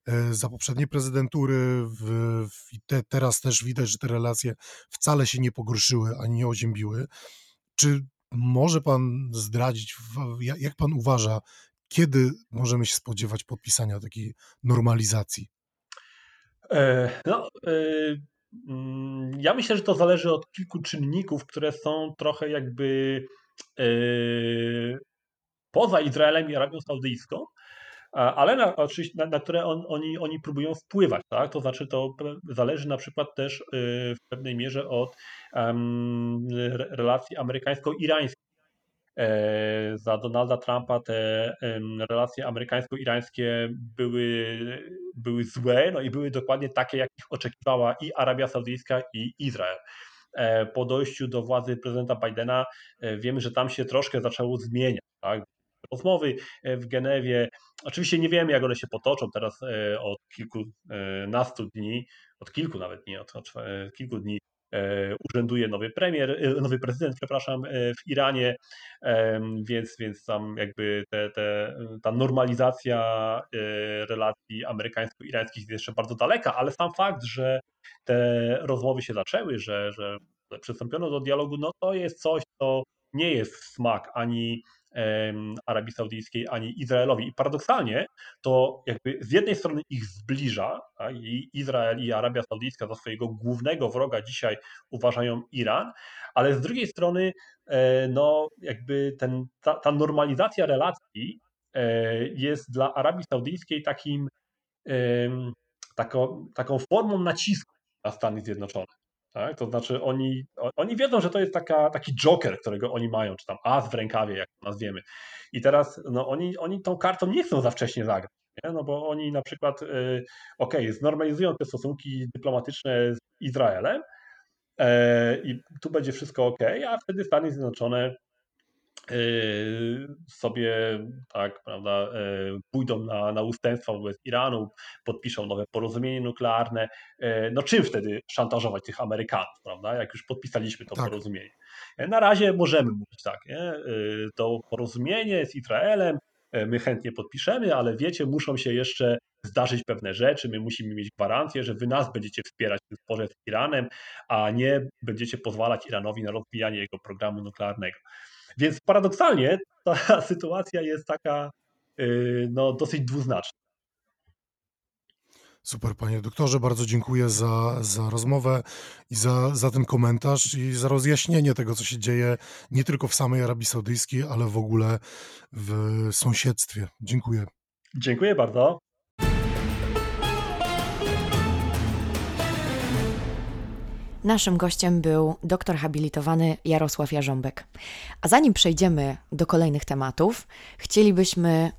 e, za poprzedniej prezydentury. W, w te, teraz też widać, że te relacje wcale się nie pogorszyły ani nie oziębiły. Czy może pan zdradzić, jak pan uważa, kiedy możemy się spodziewać podpisania takiej normalizacji? E, no, e, mm, ja myślę, że to zależy od kilku czynników, które są trochę jakby e, poza Izraelem i Arabią Saudyjską, ale na, oczywiście, na, na które on, oni, oni próbują wpływać. Tak? To znaczy, to zależy na przykład też w pewnej mierze od um, relacji amerykańsko-irańskich. E, za Donalda Trumpa te relacje amerykańsko-irańskie były, były złe, no i były dokładnie takie, jakich oczekiwała i Arabia Saudyjska, i Izrael. E, po dojściu do władzy prezydenta Bidena e, wiemy, że tam się troszkę zaczęło zmieniać. Tak? Rozmowy w Genewie, oczywiście nie wiemy, jak one się potoczą teraz od kilkunastu dni, od kilku nawet dni, od, od kilku dni E, urzęduje nowy premier, e, nowy prezydent, przepraszam, e, w Iranie, więc, więc tam jakby te, te, ta normalizacja relacji amerykańsko-irańskich jest jeszcze bardzo daleka, ale sam fakt, że te rozmowy się zaczęły, że, że przystąpiono do dialogu, no to jest coś, co nie jest smak ani Arabii Saudyjskiej ani Izraelowi. I paradoksalnie to jakby z jednej strony ich zbliża, tak, i Izrael i Arabia Saudyjska za swojego głównego wroga dzisiaj uważają Iran, ale z drugiej strony e, no jakby ten, ta, ta normalizacja relacji e, jest dla Arabii Saudyjskiej takim taką, taką formą nacisku na Stany Zjednoczone. Tak? To znaczy oni, oni wiedzą, że to jest taka, taki joker, którego oni mają, czy tam as w rękawie, jak to nazwiemy. I teraz no, oni, oni tą kartą nie chcą za wcześnie zagrać. Nie? No bo oni na przykład, yy, ok, znormalizują te stosunki dyplomatyczne z Izraelem yy, i tu będzie wszystko ok, a wtedy Stany Zjednoczone sobie tak, prawda, yy, pójdą na, na ustępstwa wobec Iranu, podpiszą nowe porozumienie nuklearne. Yy, no czym wtedy szantażować tych Amerykanów, prawda, jak już podpisaliśmy to tak. porozumienie? Na razie możemy mówić tak, nie? to porozumienie z Izraelem my chętnie podpiszemy, ale wiecie, muszą się jeszcze zdarzyć pewne rzeczy, my musimy mieć gwarancję, że wy nas będziecie wspierać w sporze z Iranem, a nie będziecie pozwalać Iranowi na rozwijanie jego programu nuklearnego. Więc paradoksalnie ta <laughs> sytuacja jest taka y, no, dosyć dwuznaczna. Super, panie doktorze, bardzo dziękuję za, za rozmowę i za, za ten komentarz i za rozjaśnienie tego, co się dzieje nie tylko w samej Arabii Saudyjskiej, ale w ogóle w sąsiedztwie. Dziękuję. Dziękuję bardzo. Naszym gościem był doktor habilitowany Jarosław Jarząbek. A zanim przejdziemy do kolejnych tematów, chcielibyśmy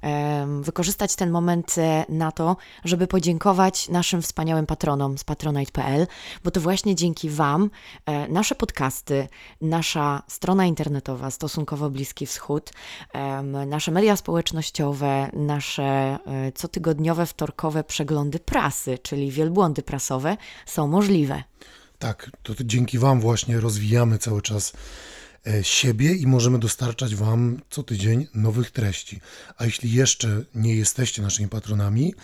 wykorzystać ten moment e, na to, żeby podziękować naszym wspaniałym patronom z patronite.pl, bo to właśnie dzięki Wam e, nasze podcasty, nasza strona internetowa Stosunkowo Bliski Wschód, nasze media społecznościowe, nasze e, cotygodniowe, wtorkowe przeglądy prasy, czyli wielbłądy prasowe, są możliwe. Tak, to, dzięki Wam właśnie rozwijamy cały czas e, siebie i możemy dostarczać Wam co tydzień nowych treści. A jeśli jeszcze nie jesteście naszymi patronami,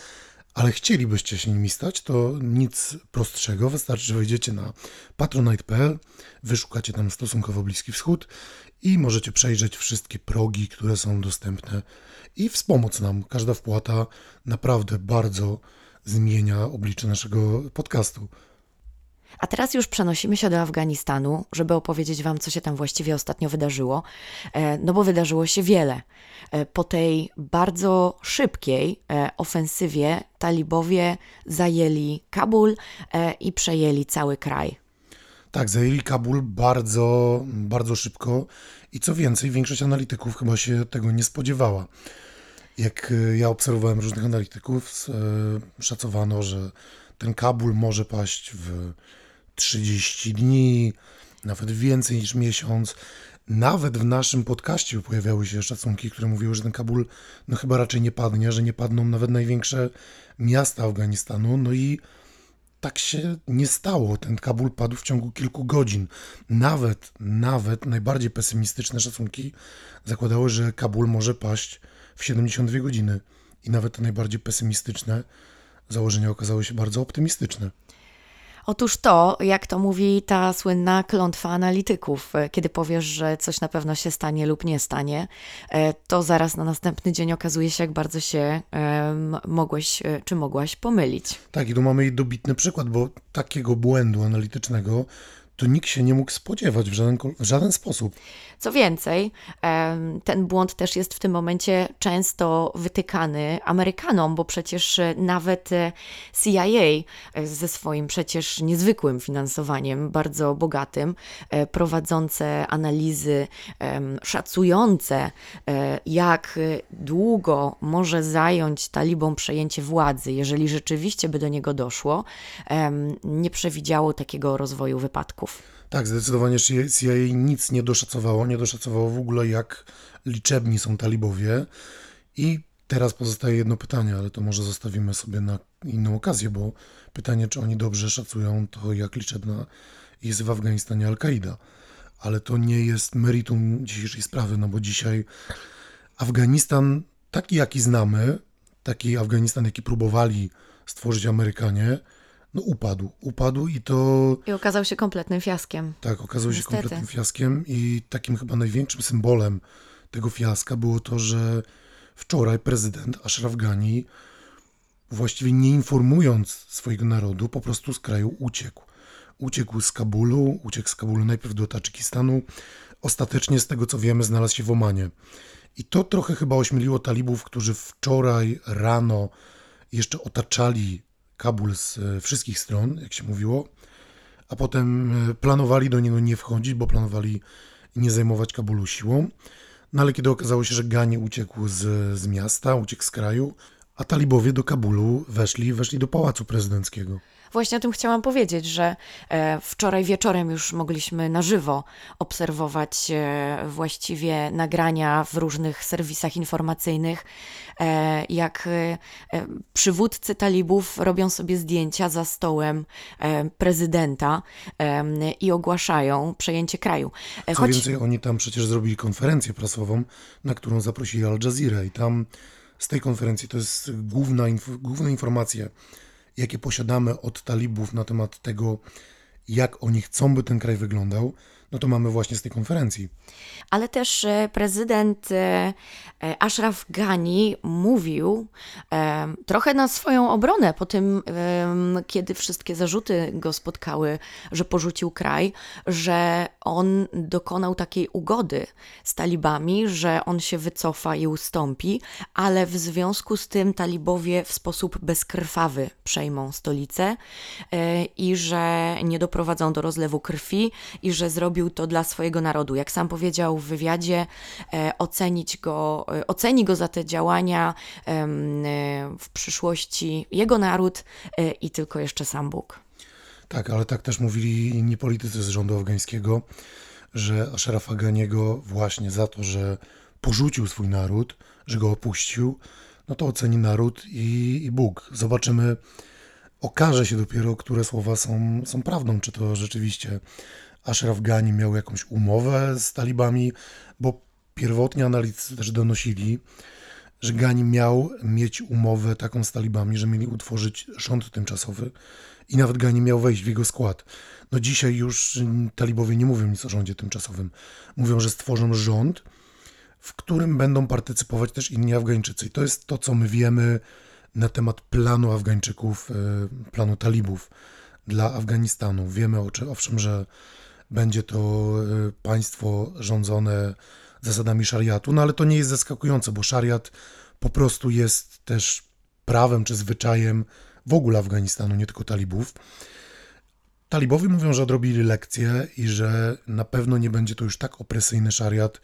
ale chcielibyście się nimi stać, to nic prostszego. Wystarczy, że wejdziecie na patronite.pl, wyszukacie tam stosunkowo Bliski Wschód i możecie przejrzeć wszystkie progi, które są dostępne i wspomóc nam. Każda wpłata naprawdę bardzo zmienia oblicze naszego podcastu. A teraz już przenosimy się do Afganistanu, żeby opowiedzieć Wam, co się tam właściwie ostatnio wydarzyło. E, no bo wydarzyło się wiele. E, po tej bardzo szybkiej e, ofensywie talibowie zajęli Kabul i przejęli cały kraj. Tak, zajęli Kabul bardzo, bardzo szybko i co więcej, większość analityków chyba się tego nie spodziewała. Jak ja obserwowałem różnych analityków, szacowano, że ten Kabul może paść w 30 dni, nawet więcej niż miesiąc. Nawet w naszym podcaście pojawiały się szacunki, które mówiły, że ten Kabul no chyba raczej nie padnie, że nie padną nawet największe miasta Afganistanu. No i tak się nie stało. Ten Kabul padł w ciągu kilku godzin. Nawet, nawet najbardziej pesymistyczne szacunki zakładały, że Kabul może paść w 72 godziny. I nawet te najbardziej pesymistyczne założenia okazały się bardzo optymistyczne. Otóż to, jak to mówi ta słynna klątwa analityków, kiedy powiesz, że coś na pewno się stanie lub nie stanie, e, to zaraz na następny dzień okazuje się, jak bardzo się mogłeś e, czy mogłaś pomylić. Tak, i tu mamy dobitny przykład, bo takiego błędu analitycznego to nikt się nie mógł spodziewać w żaden, w żaden sposób. Co więcej, ten błąd też jest w tym momencie często wytykany Amerykanom, bo przecież nawet e, CIA e, ze swoim przecież niezwykłym finansowaniem, bardzo bogatym, e, prowadzące analizy szacujące, jak długo może zająć talibom przejęcie władzy, jeżeli rzeczywiście by do niego doszło, nie przewidziało takiego rozwoju wypadków. Tak, zdecydowanie CIA nic nie doszacowało, nie doszacowało w ogóle jak liczebni są talibowie i teraz pozostaje jedno pytanie, ale to może zostawimy sobie na inną okazję, bo pytanie, czy oni dobrze szacują to, jak liczebna jest w Afganistanie Al-Kaida. Ale to nie jest meritum dzisiejszej sprawy, no bo dzisiaj Afganistan, taki jaki znamy, taki Afganistan, jaki próbowali stworzyć Amerykanie, no upadł. Upadł i to... I okazał się kompletnym fiaskiem. Tak, okazał Niestety. się kompletnym fiaskiem i takim chyba największym symbolem tego fiaska było to, że wczoraj prezydent Ashraf Ghani właściwie nie informując swojego narodu, po prostu z kraju uciekł. Uciekł z Kabulu, uciekł z Kabulu najpierw do Tadżykistanu, ostatecznie z tego co wiemy znalazł się w Omanie. I to trochę chyba ośmieliło talibów, którzy wczoraj rano jeszcze otaczali Kabul z e, wszystkich stron, jak się mówiło, a potem e, planowali do niego nie wchodzić, bo planowali nie zajmować Kabulu siłą. No ale kiedy okazało się, że Gani uciekł z, z miasta, uciekł z kraju, a talibowie do Kabulu weszli, weszli do pałacu prezydenckiego. Właśnie o tym chciałam powiedzieć, że e, wczoraj wieczorem już mogliśmy na żywo obserwować e, właściwie nagrania w różnych serwisach informacyjnych, e, jak przywódcy talibów robią sobie zdjęcia za stołem prezydenta i ogłaszają przejęcie kraju. Co Choć... więcej, oni tam przecież zrobili konferencję prasową, na którą zaprosili Al Jazeera i tam z tej konferencji to jest główna, inf główna informacja jakie posiadamy od talibów na temat tego, jak oni chcą, by ten kraj wyglądał, no to mamy właśnie z tej konferencji. Ale też e, prezydent e, e, Ashraf Ghani mówił trochę na swoją obronę po tym, kiedy wszystkie zarzuty go spotkały, że porzucił kraj, że on dokonał takiej ugody z talibami, że on się wycofa i ustąpi, ale w związku z tym talibowie w sposób bezkrwawy przejmą stolicę i że nie doprowadzą do rozlewu krwi i że zrobił zrobił to dla swojego narodu. Jak sam powiedział w wywiadzie, e, ocenić go, e, oceni go za te działania e, w przyszłości jego naród i tylko jeszcze sam Bóg. Tak, ale tak też mówili inni politycy z rządu afgańskiego, że Ashrafa Ganiego właśnie za to, że porzucił swój naród, że go opuścił, no to oceni naród i, i Bóg. Zobaczymy, okaże się dopiero, które słowa są, są prawdą, czy to rzeczywiście Ashraf Ghani miał jakąś umowę z talibami, bo pierwotnie analitycy też donosili, że Ghani miał mieć umowę taką z talibami, że mieli utworzyć rząd tymczasowy i nawet Ghani miał wejść w jego skład. No dzisiaj już talibowie nie mówią nic o rządzie tymczasowym. Mówią, że stworzą rząd, w którym będą partycypować też inni Afgańczycy. I to jest to, co my wiemy na temat planu Afgańczyków, e, planu talibów dla Afganistanu. Wiemy owszem, że będzie to e, państwo rządzone zasadami szariatu, no ale to nie jest zaskakujące, bo szariat po prostu jest też prawem czy zwyczajem w ogóle Afganistanu, nie tylko talibów. Talibowie mówią, że odrobili lekcję i że na pewno nie będzie to już tak opresyjny szariat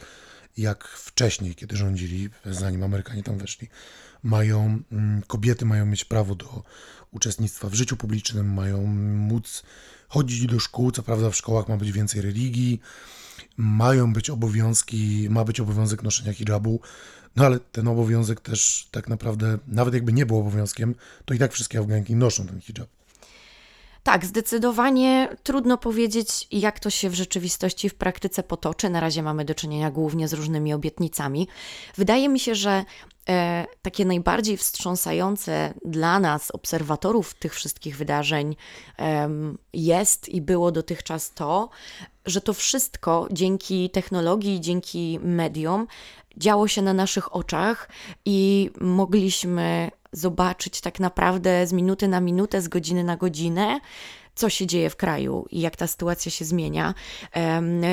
jak wcześniej, kiedy rządzili, zanim Amerykanie tam weszli. Mają, mm, kobiety mają mieć prawo do uczestnictwa w życiu publicznym, mają móc chodzić do szkół, co prawda w szkołach ma być więcej religii, mają być obowiązki, ma być obowiązek noszenia hijabu, no ale ten obowiązek też tak naprawdę, nawet jakby nie był obowiązkiem, to i tak wszystkie Afganki noszą ten hijab. Tak, zdecydowanie trudno powiedzieć, jak to się w rzeczywistości, w praktyce potoczy. Na razie mamy do czynienia głównie z różnymi obietnicami. Wydaje mi się, że takie najbardziej wstrząsające dla nas, obserwatorów tych wszystkich wydarzeń, e, jest i było dotychczas to, że to wszystko dzięki technologii, dzięki mediom działo się na naszych oczach i mogliśmy zobaczyć tak naprawdę z minuty na minutę, z godziny na godzinę, co się dzieje w kraju i jak ta sytuacja się zmienia.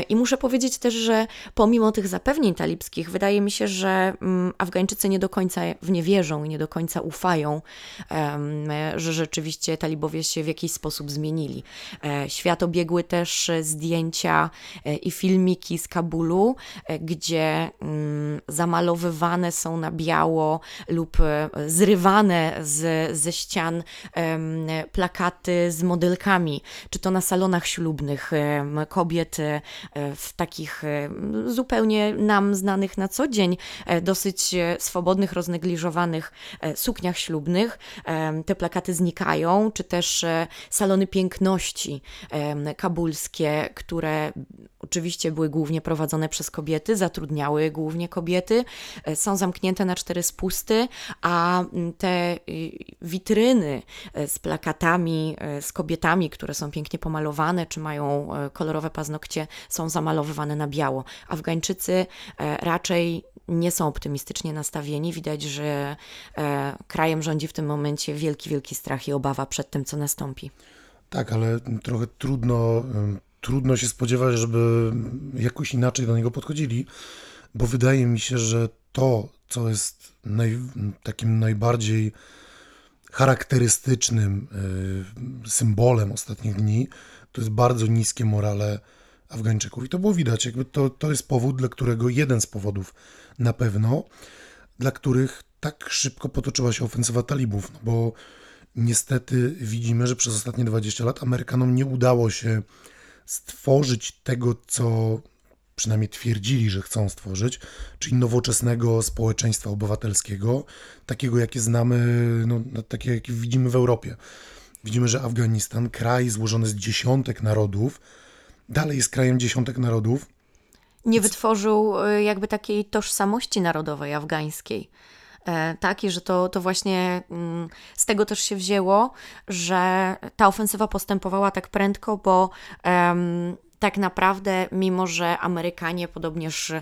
I muszę powiedzieć też, że pomimo tych zapewnień talibskich, wydaje mi się, że mm, Afgańczycy nie do końca w nie wierzą i nie do końca ufają, że rzeczywiście talibowie się w jakiś sposób zmienili. E, świat obiegły też zdjęcia e, i filmiki z Kabulu, e, gdzie mm, zamalowywane są na biało lub zrywane z, ze ścian plakaty z modelkami czy to na salonach ślubnych kobiet e, w takich e, zupełnie nam znanych na co dzień, e, dosyć swobodnych, roznegliżowanych sukniach ślubnych. Te plakaty znikają, czy też salony piękności kabulskie, które oczywiście były głównie prowadzone przez kobiety, zatrudniały głównie kobiety, są zamknięte na cztery spusty, a te y, witryny z plakatami, z kobietami, które są pięknie pomalowane, czy mają e, kolorowe paznokcie, są zamalowywane na biało. Afgańczycy e, raczej nie są optymistycznie nastawieni. Widać, że e, krajem rządzi w tym momencie wielki, wielki strach i obawa przed tym, co nastąpi. Tak, ale trochę trudno, trudno się spodziewać, żeby jakoś inaczej do niego podchodzili, bo wydaje mi się, że to, co jest naj, takim najbardziej charakterystycznym y, symbolem ostatnich dni, to jest bardzo niskie morale Afgańczyków. I to było widać, jakby to, to jest powód, dla którego, jeden z powodów na pewno, dla których tak szybko potoczyła się ofensywa talibów, no bo niestety widzimy, że przez ostatnie 20 lat Amerykanom nie udało się stworzyć tego, co przynajmniej twierdzili, że chcą stworzyć, czyli nowoczesnego społeczeństwa obywatelskiego, takiego jakie znamy, no, no, takie jakie widzimy w Europie. Widzimy, że Afganistan, kraj złożony z dziesiątek narodów, dalej jest krajem dziesiątek narodów. Nie wytworzył y, jakby takiej tożsamości narodowej afgańskiej. E, tak, i że to, to właśnie mm, z tego też się wzięło, że ta ofensywa postępowała tak prędko, bo tak naprawdę, mimo że Amerykanie podobnież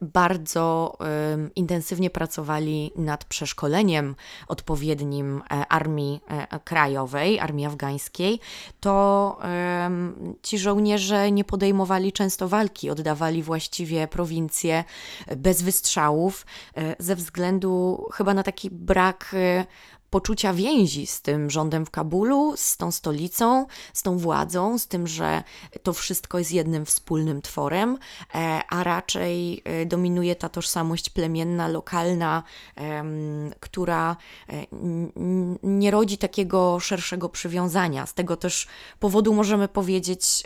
bardzo um, intensywnie pracowali nad przeszkoleniem odpowiednim e, armii e, krajowej, armii afgańskiej, to um, ci żołnierze nie podejmowali często walki, oddawali właściwie prowincje bez wystrzałów, e, ze względu chyba na taki brak poczucia więzi z tym rządem w Kabulu, z tą stolicą, z tą władzą, z tym, że to wszystko jest jednym wspólnym tworem, e, a raczej e, dominuje ta tożsamość plemienna, lokalna, która e, nie rodzi takiego szerszego przywiązania. Z tego też powodu możemy powiedzieć,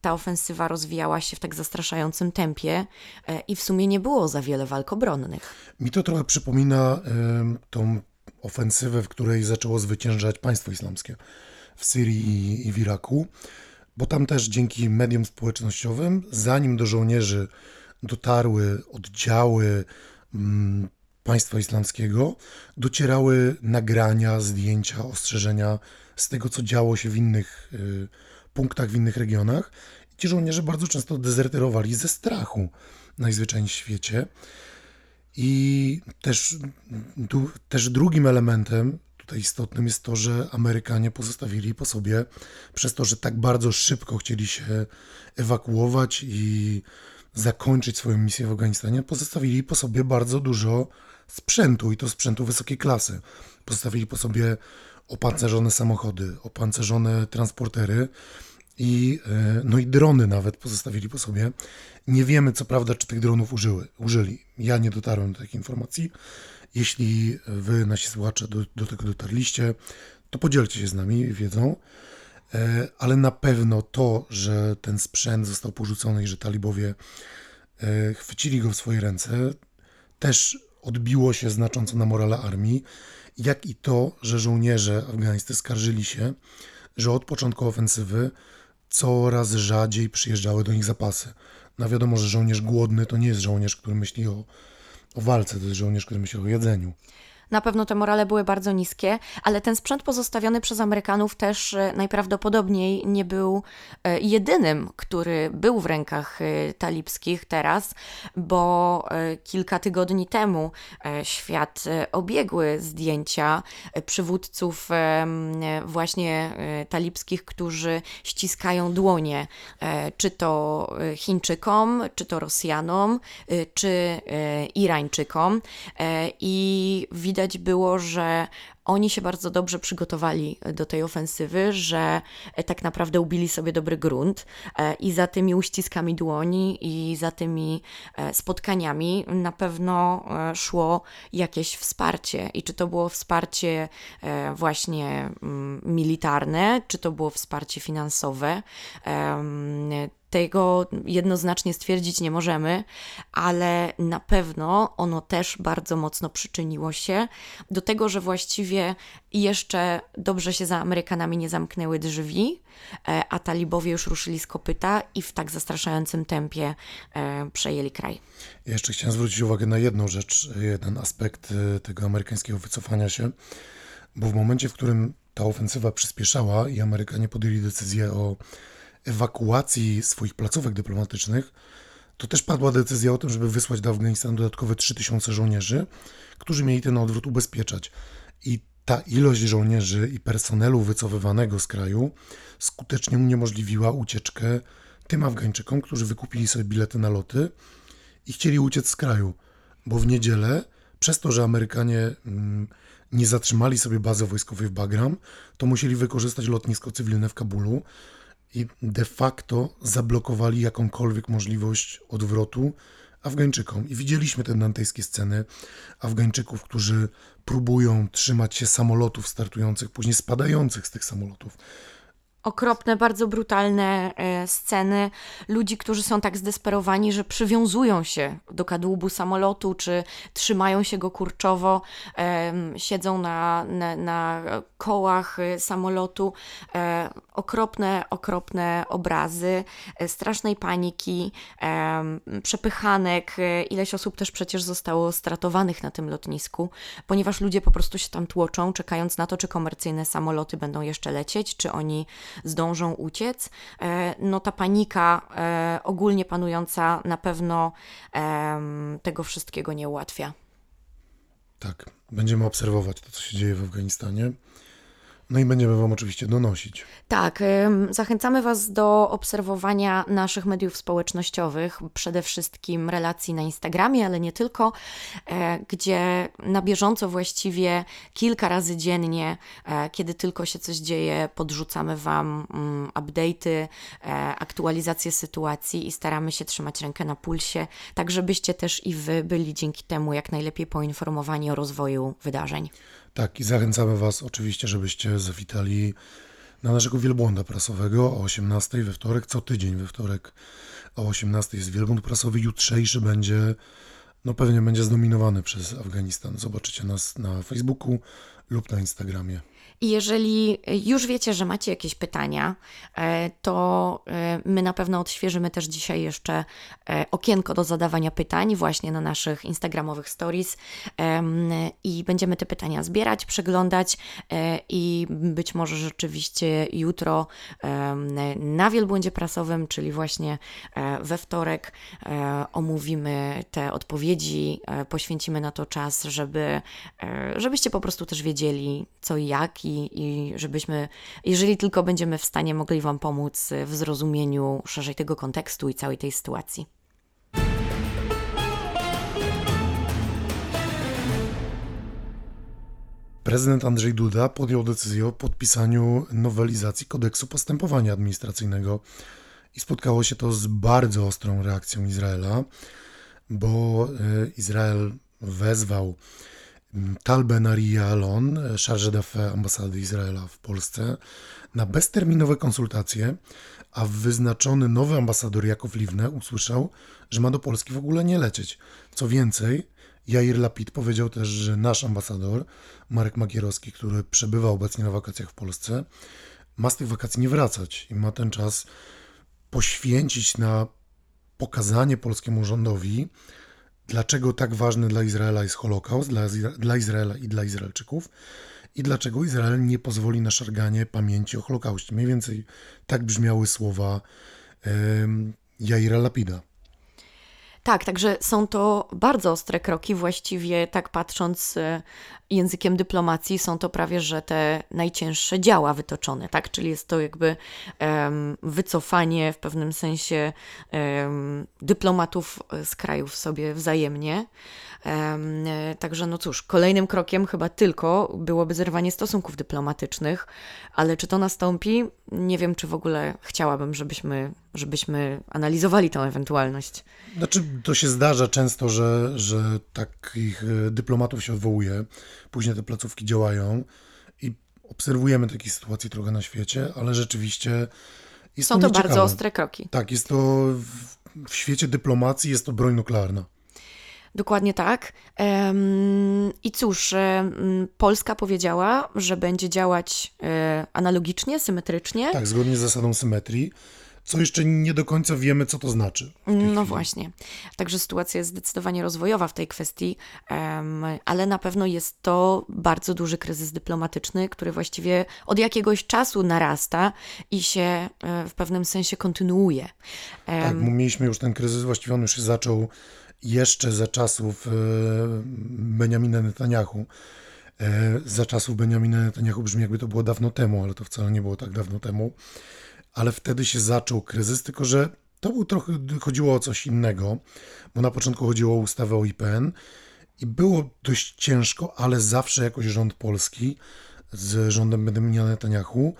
ta ofensywa rozwijała się w tak zastraszającym tempie i w sumie nie było za wiele walk obronnych. Mi to trochę przypomina tą ofensywę, w której zaczęło zwyciężać państwo islamskie w Syrii i, w Iraku, bo tam też dzięki mediom społecznościowym, zanim do żołnierzy dotarły oddziały mm, państwa islamskiego, docierały nagrania, zdjęcia, ostrzeżenia z tego, co działo się w innych y, punktach, w innych regionach. I ci żołnierze bardzo często dezerterowali ze strachu najzwyczajniej w świecie. I też, du, też drugim elementem tutaj istotnym jest to, że Amerykanie pozostawili po sobie, przez to, że tak bardzo szybko chcieli się ewakuować i zakończyć swoją misję w Afganistanie, pozostawili po sobie bardzo dużo sprzętu i to sprzętu wysokiej klasy. Pozostawili po sobie opancerzone samochody, opancerzone transportery i, e, no i drony nawet pozostawili po sobie. Nie wiemy, co prawda, czy tych dronów użyły, użyli. Ja nie dotarłem do takiej informacji. Jeśli wy, nasi słuchacze, do, do tego dotarliście, to podzielcie się z nami wiedzą. E, ale na pewno to, że ten sprzęt został porzucony i że talibowie e, chwycili go w swoje ręce, też odbiło się znacząco na morale armii, jak i to, że żołnierze afgańscy skarżyli się, że od początku ofensywy coraz rzadziej przyjeżdżały do nich zapasy. No wiadomo, że żołnierz głodny to nie jest żołnierz, który myśli o, o walce, to jest żołnierz, który myśli o jedzeniu. Na pewno te morale były bardzo niskie, ale ten sprzęt pozostawiony przez Amerykanów też e, najprawdopodobniej nie był e, jedynym, który był w rękach e, talibskich teraz, bo kilka tygodni temu świat obiegły zdjęcia przywódców właśnie talibskich, którzy ściskają dłonie, czy to Chińczykom, czy to Rosjanom, czy Irańczykom i widać widać było, że oni się bardzo dobrze przygotowali do tej ofensywy, że e, tak naprawdę ubili sobie dobry grunt e, i za tymi uściskami dłoni i za tymi e, spotkaniami na pewno szło jakieś wsparcie. I czy to było wsparcie właśnie mm, militarne, czy to było wsparcie finansowe, tego jednoznacznie stwierdzić nie możemy, ale na pewno ono też bardzo mocno przyczyniło się do tego, że właściwie jeszcze dobrze się za Amerykanami nie zamknęły drzwi, e, a talibowie już ruszyli z kopyta i w tak zastraszającym tempie e, przejęli kraj. Ja jeszcze chciałem zwrócić uwagę na jedną rzecz, jeden aspekt e, tego amerykańskiego wycofania się, bo w momencie, w którym ta ofensywa przyspieszała i Amerykanie podjęli decyzję o ewakuacji swoich placówek dyplomatycznych, to też padła decyzja o tym, żeby wysłać do Afganistanu dodatkowe 3000 żołnierzy, którzy mieli ten odwrót ubezpieczać. I ta ilość żołnierzy i personelu wycofywanego z kraju skutecznie uniemożliwiła ucieczkę tym Afgańczykom, którzy wykupili sobie bilety na loty i chcieli uciec z kraju, bo w niedzielę, przez to, że Amerykanie mm, nie zatrzymali sobie bazy wojskowej w Bagram, to musieli wykorzystać lotnisko cywilne w Kabulu, i de facto zablokowali jakąkolwiek możliwość odwrotu Afgańczykom. I widzieliśmy te dantejskie sceny Afgańczyków, którzy próbują trzymać się samolotów startujących, później spadających z tych samolotów okropne, bardzo brutalne e, sceny ludzi, którzy są tak zdesperowani, że przywiązują się do kadłubu samolotu, czy trzymają się go kurczowo, siedzą na, na, na kołach e, samolotu. E, okropne, okropne obrazy strasznej paniki, przepychanek. Ileś osób też przecież zostało stratowanych na tym lotnisku, ponieważ ludzie po prostu się tam tłoczą, czekając na to, czy komercyjne samoloty będą jeszcze lecieć, czy oni zdążą uciec. E, no ta panika e, ogólnie panująca na pewno tego wszystkiego nie ułatwia. Tak, będziemy obserwować to, co się dzieje w Afganistanie. No i będziemy Wam oczywiście donosić. Tak, zachęcamy Was do obserwowania naszych mediów społecznościowych, przede wszystkim relacji na Instagramie, ale nie tylko, e, gdzie na bieżąco właściwie kilka razy dziennie, e, kiedy tylko się coś dzieje, podrzucamy Wam mm, update'y, e, aktualizacje sytuacji i staramy się trzymać rękę na pulsie, tak żebyście też i Wy byli dzięki temu jak najlepiej poinformowani o rozwoju wydarzeń. Tak, i zachęcamy Was oczywiście, żebyście zawitali na naszego wielbłąda prasowego o 18 we wtorek, co tydzień we wtorek o 18 jest wielbłąd prasowy. Jutrzejszy będzie, no pewnie będzie zdominowany przez Afganistan. Zobaczycie nas na Facebooku lub na Instagramie. I jeżeli już wiecie, że macie jakieś pytania, e, to e, my na pewno odświeżymy też dzisiaj jeszcze e, okienko do zadawania pytań właśnie na naszych Instagramowych stories. I będziemy te pytania zbierać, przeglądać i być może rzeczywiście jutro na wielbłądzie prasowym, czyli właśnie we wtorek omówimy te odpowiedzi, poświęcimy na to czas, żeby, żebyście po prostu też wiedzieli co i jak i i, żebyśmy, jeżeli tylko będziemy w stanie, mogli Wam pomóc w zrozumieniu szerzej tego kontekstu i całej tej sytuacji. Prezydent Andrzej Duda podjął decyzję o podpisaniu nowelizacji kodeksu postępowania administracyjnego i spotkało się to z bardzo ostrą reakcją Izraela, bo e, Izrael wezwał Tal Ben Ari Alon, charge d'affaires ambasady Izraela w Polsce, na bezterminowe konsultacje, a wyznaczony nowy ambasador Jakow Liwne usłyszał, że ma do Polski w ogóle nie lecieć. Co więcej, Jair Lapid powiedział też, że nasz ambasador, Marek Magierowski, który przebywa obecnie na wakacjach w Polsce, ma z tych wakacji nie wracać i ma ten czas poświęcić na pokazanie polskiemu rządowi, dlaczego tak ważny dla Izraela jest Holokaust, dla, dla Izraela i dla Izraelczyków i dlaczego Izrael nie pozwoli na szarganie pamięci o Holokauście. Mniej więcej tak brzmiały słowa um, Jaira Lapida. Tak, także są to bardzo ostre kroki, właściwie tak patrząc e, językiem dyplomacji, są to prawie, że te najcięższe działa wytoczone, tak? Czyli jest to jakby um, wycofanie w pewnym sensie um, dyplomatów z krajów sobie wzajemnie. Um, także no cóż, kolejnym krokiem chyba tylko byłoby zerwanie stosunków dyplomatycznych, ale czy to nastąpi? Nie wiem, czy w ogóle chciałabym, żebyśmy, żebyśmy analizowali tę ewentualność. Znaczy, to się zdarza często, że, że takich e, dyplomatów się odwołuje, później te placówki działają i obserwujemy takie sytuacje trochę na świecie, ale rzeczywiście Są to, bardzo ostre kroki. Tak, jest to w, w świecie dyplomacji jest to broń nuklearna. Dokładnie tak. I cóż, Polska powiedziała, że będzie działać e, analogicznie, symetrycznie. Tak, zgodnie z zasadą symetrii co jeszcze nie do końca wiemy, co to znaczy. No chwili. właśnie. Także sytuacja jest zdecydowanie rozwojowa w tej kwestii, ale na pewno jest to bardzo duży kryzys dyplomatyczny, który właściwie od jakiegoś czasu narasta i się e, w pewnym sensie kontynuuje. Tak, mieliśmy już ten kryzys, właściwie on już się zaczął jeszcze za czasów e, Benjamina Netanyahu. E, za czasów Benjamina Netanyahu brzmi jakby to było dawno temu, ale to wcale nie było tak dawno temu. Ale wtedy się zaczął kryzys, tylko że to był trochę, chodziło o coś innego, bo na początku chodziło o ustawę o IPN i było dość ciężko, ale zawsze jakoś rząd polski z rządem Benjamina Netanyahu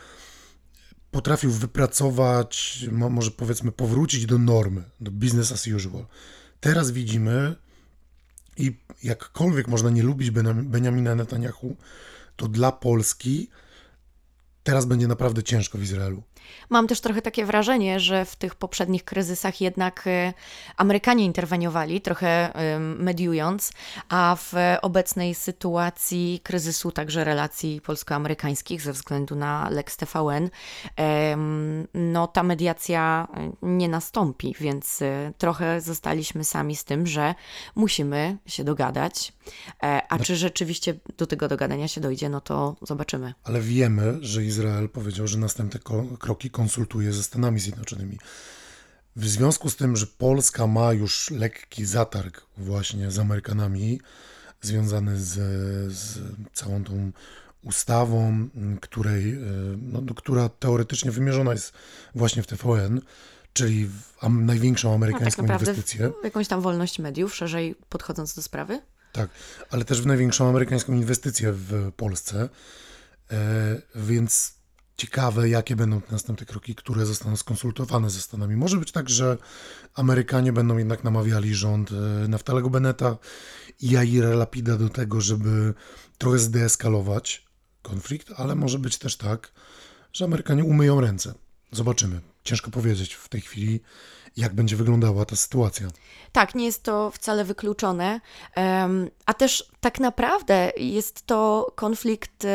potrafił wypracować, może powiedzmy, powrócić do normy, do business as usual. Teraz widzimy, i jakkolwiek można nie lubić Benjamina Netanyahu, to dla Polski teraz będzie naprawdę ciężko w Izraelu. Mam też trochę takie wrażenie, że w tych poprzednich kryzysach jednak y, Amerykanie interweniowali, trochę mediując, a w obecnej sytuacji kryzysu także relacji polsko-amerykańskich ze względu na Lex TVN, no ta mediacja nie nastąpi, więc y, trochę zostaliśmy sami z tym, że musimy się dogadać. E, a czy rzeczywiście do tego dogadania się dojdzie, no to zobaczymy. Ale wiemy, że Izrael powiedział, że następne kroki konsultuje ze Stanami Zjednoczonymi. W związku z tym, że Polska ma już lekki zatarg właśnie z Amerykanami, związany z, z całą tą ustawą, której, no, która teoretycznie wymierzona jest właśnie w TVN, czyli w am, największą amerykańską no, tak inwestycję. W jakąś tam wolność mediów, szerzej podchodząc do sprawy? Tak, ale też w największą amerykańską inwestycję w Polsce. E, więc ciekawe, jakie będą te następne kroki, które zostaną skonsultowane ze Stanami. Może być tak, że Amerykanie będą jednak namawiali rząd e, Naftalego Beneta i Jaira Lapida do tego, żeby trochę zdeeskalować konflikt, ale może być też tak, że Amerykanie umyją ręce. Zobaczymy. Ciężko powiedzieć w tej chwili, jak będzie wyglądała ta sytuacja. Tak, nie jest to wcale wykluczone, a też tak naprawdę jest to konflikt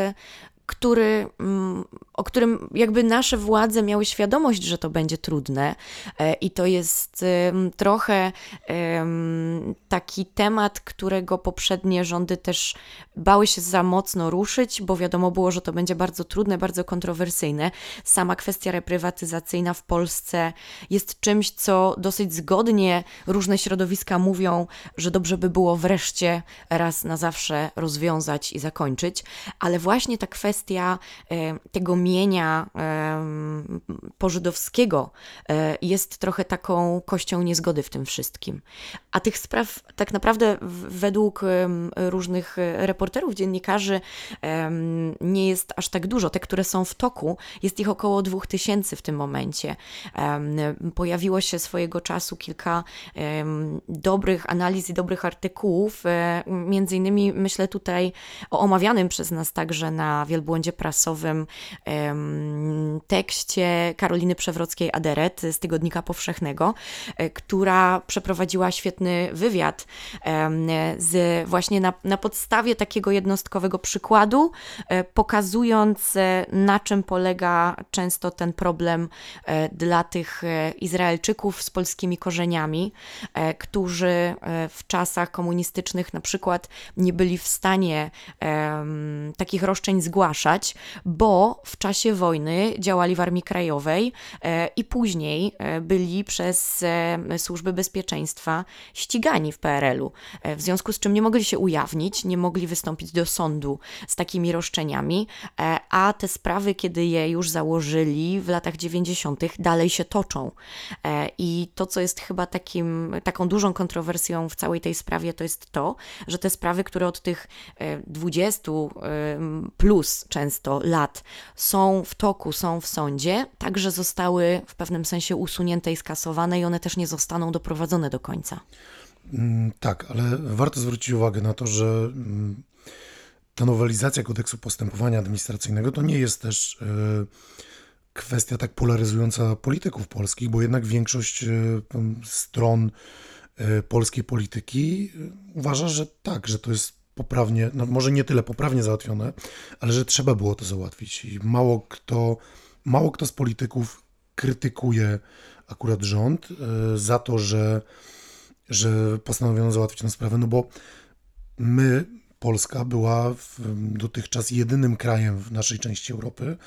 który, mm, o którym jakby nasze władze miały świadomość, że to będzie trudne. E, I to jest trochę taki temat, którego poprzednie rządy też bały się za mocno ruszyć, bo wiadomo było, że to będzie bardzo trudne, bardzo kontrowersyjne. Sama kwestia reprywatyzacyjna w Polsce jest czymś, co dosyć zgodnie różne środowiska mówią, że dobrze by było wreszcie raz na zawsze rozwiązać i zakończyć, ale właśnie ta kwestia, kwestia e, tego mienia pożydowskiego e, jest trochę taką kością niezgody w tym wszystkim. A tych spraw tak naprawdę według różnych reporterów, dziennikarzy nie jest aż tak dużo. Te, które są w toku, jest ich około dwóch tysięcy w tym momencie. Pojawiło się swojego czasu kilka dobrych analiz i dobrych artykułów, e, między innymi myślę tutaj o omawianym przez nas także na Wielbłądzie błędzie prasowym tekście Karoliny Przewrockiej-Aderet z Tygodnika Powszechnego, e, która przeprowadziła świetny wywiad z właśnie na, na podstawie takiego jednostkowego przykładu, e, pokazując e, na czym polega często ten problem dla tych Izraelczyków z polskimi korzeniami, którzy w czasach komunistycznych na przykład nie byli w stanie takich roszczeń zgłaszać bo w czasie wojny działali w Armii Krajowej e, i później e, byli przez e, służby bezpieczeństwa ścigani w PRL-u. W związku z czym nie mogli się ujawnić, nie mogli wystąpić do sądu z takimi roszczeniami, a te sprawy, kiedy je już założyli w latach 90., dalej się toczą. I to, co jest chyba takim, taką dużą kontrowersją w całej tej sprawie, to jest to, że te sprawy, które od tych 20 plus często lat są w toku, są w sądzie, także zostały w pewnym sensie usunięte i skasowane i one też nie zostaną doprowadzone do końca. Mm, tak, ale warto zwrócić uwagę na to, że mm, ta nowelizacja kodeksu postępowania administracyjnego to nie jest też e, kwestia tak polaryzująca polityków polskich, bo jednak większość e, stron e, polskiej polityki uważa, że tak, że to jest poprawnie, no może nie tyle poprawnie załatwione, ale że trzeba było to załatwić. I mało kto, mało kto z polityków krytykuje akurat rząd e, za to, że, że postanowiono załatwić tę sprawę, no bo my, Polska, była dotychczas jedynym krajem w naszej części Europy,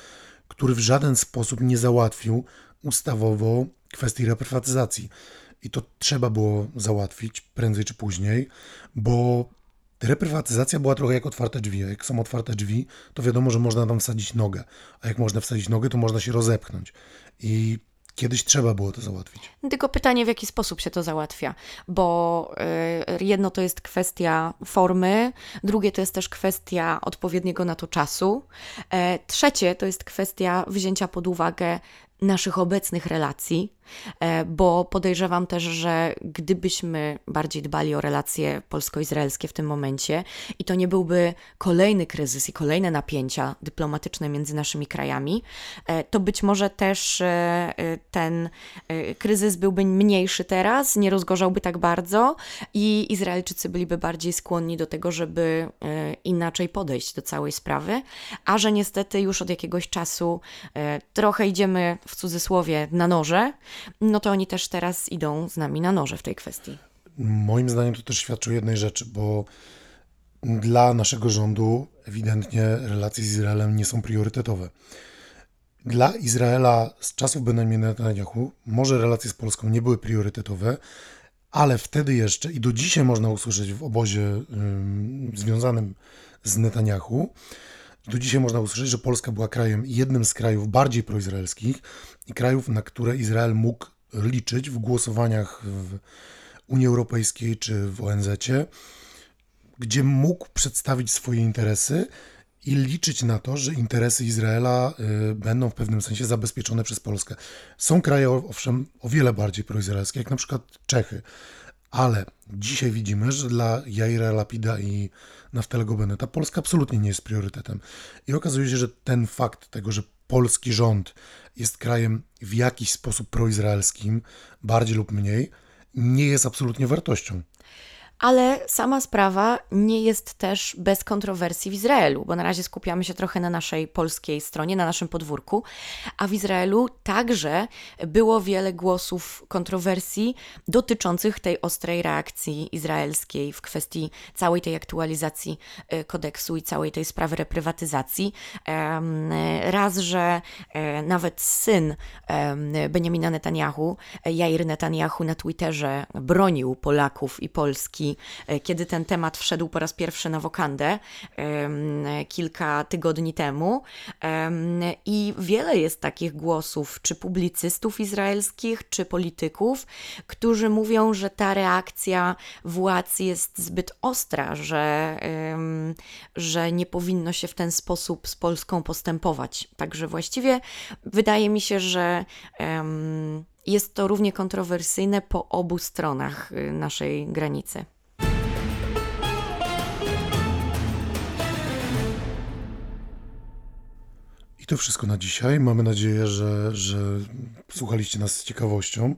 który w żaden sposób nie załatwił ustawowo kwestii reprywatyzacji. I to trzeba było załatwić prędzej czy później, bo Reprywatyzacja była trochę jak otwarte drzwi. Jak są otwarte drzwi, to wiadomo, że można tam wsadzić nogę. A jak można wsadzić nogę, to można się rozepchnąć. I Kiedyś trzeba było to załatwić. Tylko pytanie, w jaki sposób się to załatwia, bo y, jedno to jest kwestia formy, drugie to jest też kwestia odpowiedniego na to czasu, e, trzecie to jest kwestia wzięcia pod uwagę naszych obecnych relacji, bo podejrzewam też, że gdybyśmy bardziej dbali o relacje polsko-izraelskie w tym momencie i to nie byłby kolejny kryzys i kolejne napięcia dyplomatyczne między naszymi krajami, e, to być może też e, ten kryzys byłby mniejszy teraz, nie rozgorzałby tak bardzo i Izraelczycy byliby bardziej skłonni do tego, żeby inaczej podejść do całej sprawy, a że niestety już od jakiegoś czasu trochę idziemy w cudzysłowie na noże, no to oni też teraz idą z nami na noże w tej kwestii. Moim zdaniem to też świadczy o jednej rzeczy, bo dla naszego rządu ewidentnie relacje z Izraelem nie są priorytetowe. Dla Izraela z czasów Benjamina Netanyahu może relacje z Polską nie były priorytetowe, ale wtedy jeszcze i do dzisiaj można usłyszeć w obozie ym, związanym z Netanyahu, do dzisiaj można usłyszeć, że Polska była krajem, jednym z krajów bardziej proizraelskich i krajów, na które Izrael mógł liczyć w głosowaniach w Unii Europejskiej czy w ONZ, gdzie mógł przedstawić swoje interesy i liczyć na to, że interesy Izraela y, będą w pewnym sensie zabezpieczone przez Polskę. Są kraje, owszem, o wiele bardziej proizraelskie, jak na przykład Czechy, ale dzisiaj widzimy, że dla Jaira Lapida i Naftalego Beneta Polska absolutnie nie jest priorytetem. I okazuje się, że ten fakt tego, że polski rząd jest krajem w jakiś sposób proizraelskim, bardziej lub mniej, nie jest absolutnie wartością ale sama sprawa nie jest też bez kontrowersji w Izraelu, bo na razie skupiamy się trochę na naszej polskiej stronie, na naszym podwórku, a w Izraelu także było wiele głosów kontrowersji dotyczących tej ostrej reakcji izraelskiej w kwestii całej tej aktualizacji e, kodeksu i całej tej sprawy reprywatyzacji. Raz, że e, nawet syn Benjamina Netanyahu, Jair Netanyahu na Twitterze bronił Polaków i Polski E, kiedy ten temat wszedł po raz pierwszy na wokandę kilka tygodni temu. I wiele jest takich głosów, czy publicystów izraelskich, czy polityków, którzy mówią, że ta reakcja władz jest zbyt ostra, że, że nie powinno się w ten sposób z Polską postępować. Także właściwie wydaje mi się, że jest to równie kontrowersyjne po obu stronach y, naszej granicy. To wszystko na dzisiaj. Mamy nadzieję, że, że słuchaliście nas z ciekawością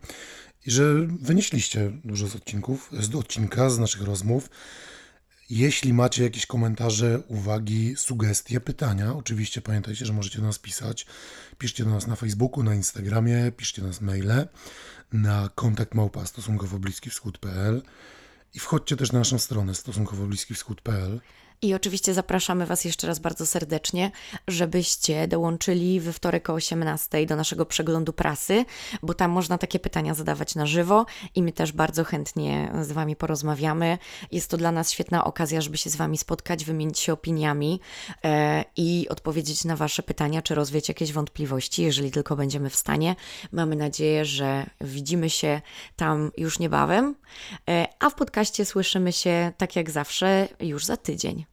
i że wynieśliście dużo z odcinków, z odcinka, z naszych rozmów. Jeśli macie jakieś komentarze, uwagi, sugestie, pytania, oczywiście pamiętajcie, że możecie do nas pisać. Piszcie do nas na Facebooku, na Instagramie, piszcie do nas maile na kontakt małpa stosunkowo bliski wschód.pl i wchodźcie też na naszą stronę stosunkowo bliski wschód.pl. I oczywiście zapraszamy Was jeszcze raz bardzo serdecznie, żebyście dołączyli we wtorek o 18 do naszego przeglądu prasy, bo tam można takie pytania zadawać na żywo i my też bardzo chętnie z Wami porozmawiamy. Jest to dla nas świetna okazja, żeby się z Wami spotkać, wymienić się opiniami e, i odpowiedzieć na Wasze pytania, czy rozwieć jakieś wątpliwości, jeżeli tylko będziemy w stanie. Mamy nadzieję, że widzimy się tam już niebawem, e, a w podcaście słyszymy się tak jak zawsze już za tydzień.